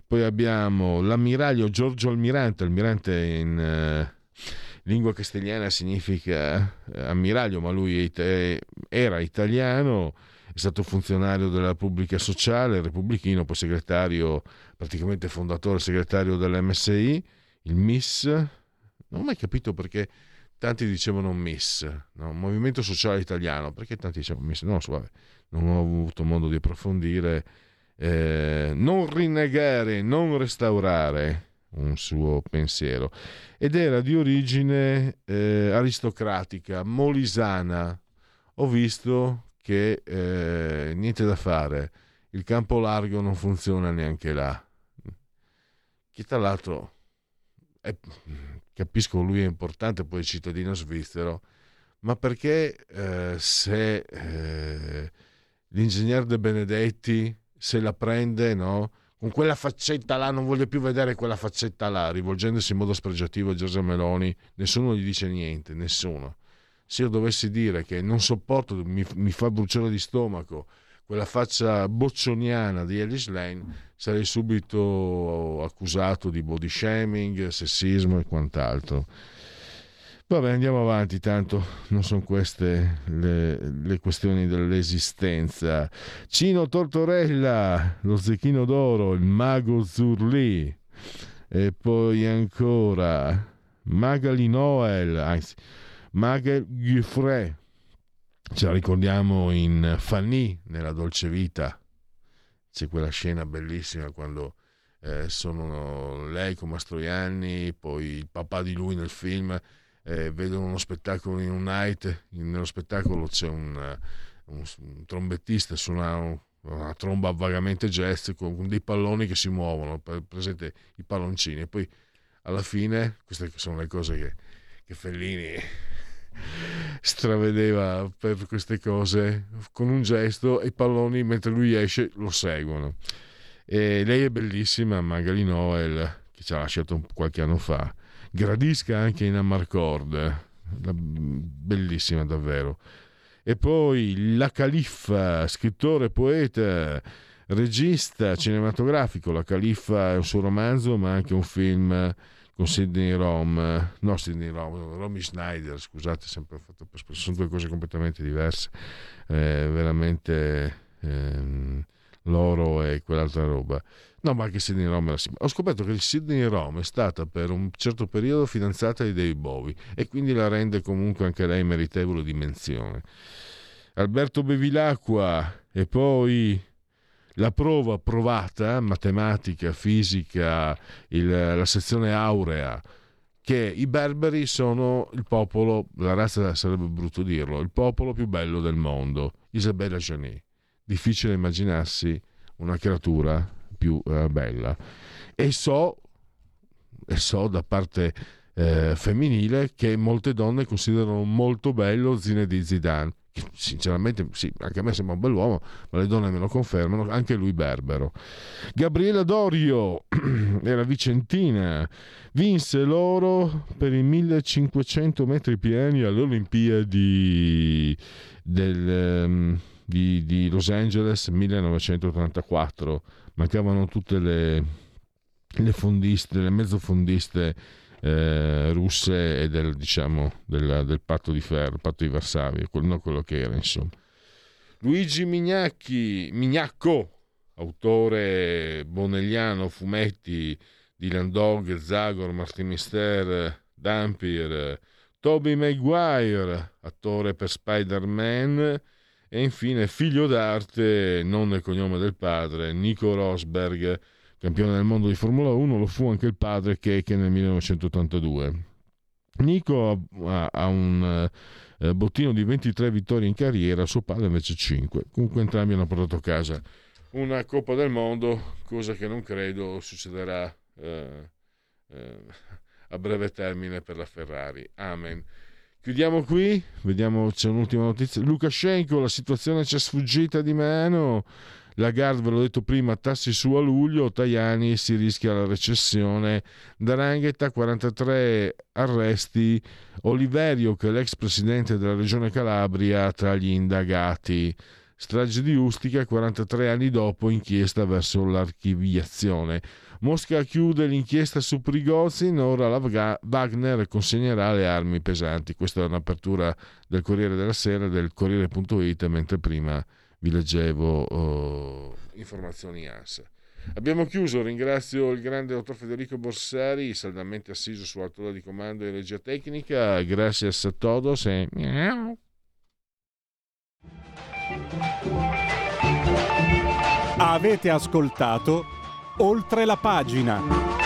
Poi abbiamo l'ammiraglio Giorgio Almirante, almirante in uh, lingua castigliana significa uh, ammiraglio, ma lui era italiano è stato funzionario della Repubblica Sociale, repubblichino, poi segretario, praticamente fondatore segretario dell'MSI, il MIS. Non ho mai capito perché tanti dicevano MIS, no? Movimento Sociale Italiano, perché tanti dicevano MIS? No, vabbè, non ho avuto modo di approfondire. Eh, non rinnegare, non restaurare un suo pensiero ed era di origine eh, aristocratica, molisana. Ho visto che eh, niente da fare, il campo largo non funziona neanche là. Che tra l'altro è, capisco lui è importante, poi è cittadino svizzero, ma perché eh, se eh, l'ingegner De Benedetti se la prende no, con quella faccetta là, non vuole più vedere quella faccetta là, rivolgendosi in modo spregiativo a Giorgia Meloni, nessuno gli dice niente, nessuno se io dovessi dire che non sopporto, mi, mi fa bruciare di stomaco quella faccia boccioniana di Ellis Lane, sarei subito accusato di body shaming, sessismo e quant'altro. Vabbè, andiamo avanti, tanto non sono queste le, le, questioni dell'esistenza. Cino Tortorella, lo zecchino d'oro, il mago Zurli, e poi ancora Magali Noel, anzi, Magel Guffret, ce la ricordiamo in Fanny, nella Dolce Vita. C'è quella scena bellissima quando eh, sono lei con Mastroianni, poi il papà di lui nel film, eh, vedono uno spettacolo in un night, nello spettacolo c'è un, un, un trombettista, suona un, una tromba vagamente jazz con dei palloni che si muovono, presente i palloncini, e poi alla fine, queste sono le cose che, che Fellini stravedeva per queste cose con un gesto e i palloni mentre lui esce lo seguono. E lei è bellissima Magali Noel che ci ha lasciato qualche anno fa gradisca anche in Amarcord bellissima davvero. E poi la Califfa scrittore poeta regista cinematografico. La Califfa è un suo romanzo ma anche un film con Sidney Rom, no Sidney Rom, Romy Schneider, scusate, sempre fatto per sono due cose completamente diverse, eh, veramente ehm, l'oro e quell'altra roba. No, ma anche Sidney Rom era. Ho scoperto che il Sidney Rom è stata per un certo periodo fidanzata di Dave Bowie e quindi la rende comunque anche lei meritevole di menzione. Alberto Bevilacqua e poi la prova provata, matematica, fisica, il, la sezione aurea, che i berberi sono il popolo, la razza sarebbe brutto dirlo, il popolo più bello del mondo, Isabella Janet. Difficile immaginarsi una creatura più eh, bella. E so, e so da parte eh, femminile che molte donne considerano molto bello Zinedine Zidane sinceramente sì, anche a me sembra un bell'uomo, ma le donne me lo confermano, anche lui berbero. Gabriela Dorio era vicentina, vinse l'oro per i 1500 metri pieni alle Olimpiadi del, um, di, di, Los Angeles 1984. Mancavano tutte le, le fondiste, le mezzofondiste eh, russe e del, diciamo, del, del, patto di ferro, patto di Varsavia, non quello che era insomma. Luigi Mignacchi, Mignacco, autore bonelliano, fumetti di Landog, Zagor, Martin Mister, Dampier, Toby Maguire, attore per Spider-Man, e infine figlio d'arte, non nel cognome del padre, Nico Rosberg, campione del mondo di Formula 1, lo fu anche il padre Keke nel 1982. Nico ha, un eh, bottino di 23 vittorie in carriera, suo padre invece 5. Comunque entrambi hanno portato a casa una Coppa del Mondo, cosa che non credo succederà eh, eh, a breve termine per la Ferrari. Amen. Chiudiamo qui, vediamo c'è un'ultima notizia. Lukashenko, la situazione ci è sfuggita di mano. Lagarde, ve l'ho detto prima, tassi su a luglio, Tajani si rischia la recessione, Darangheta 43 arresti, Oliverio che è l'ex presidente della regione Calabria tra gli indagati. Strage di Ustica 43 anni dopo inchiesta verso l'archiviazione. Mosca chiude l'inchiesta su Prigozhin, ora Wagner consegnerà le armi pesanti. Questa è un'apertura del Corriere della Sera, del Corriere.it, mentre prima vi leggevo uh, informazioni ANSA. Abbiamo chiuso, ringrazio il grande dottor Federico Borsari, saldamente assiso sulla tolla di comando e regia tecnica, grazie a todos e miau. Avete ascoltato oltre la pagina.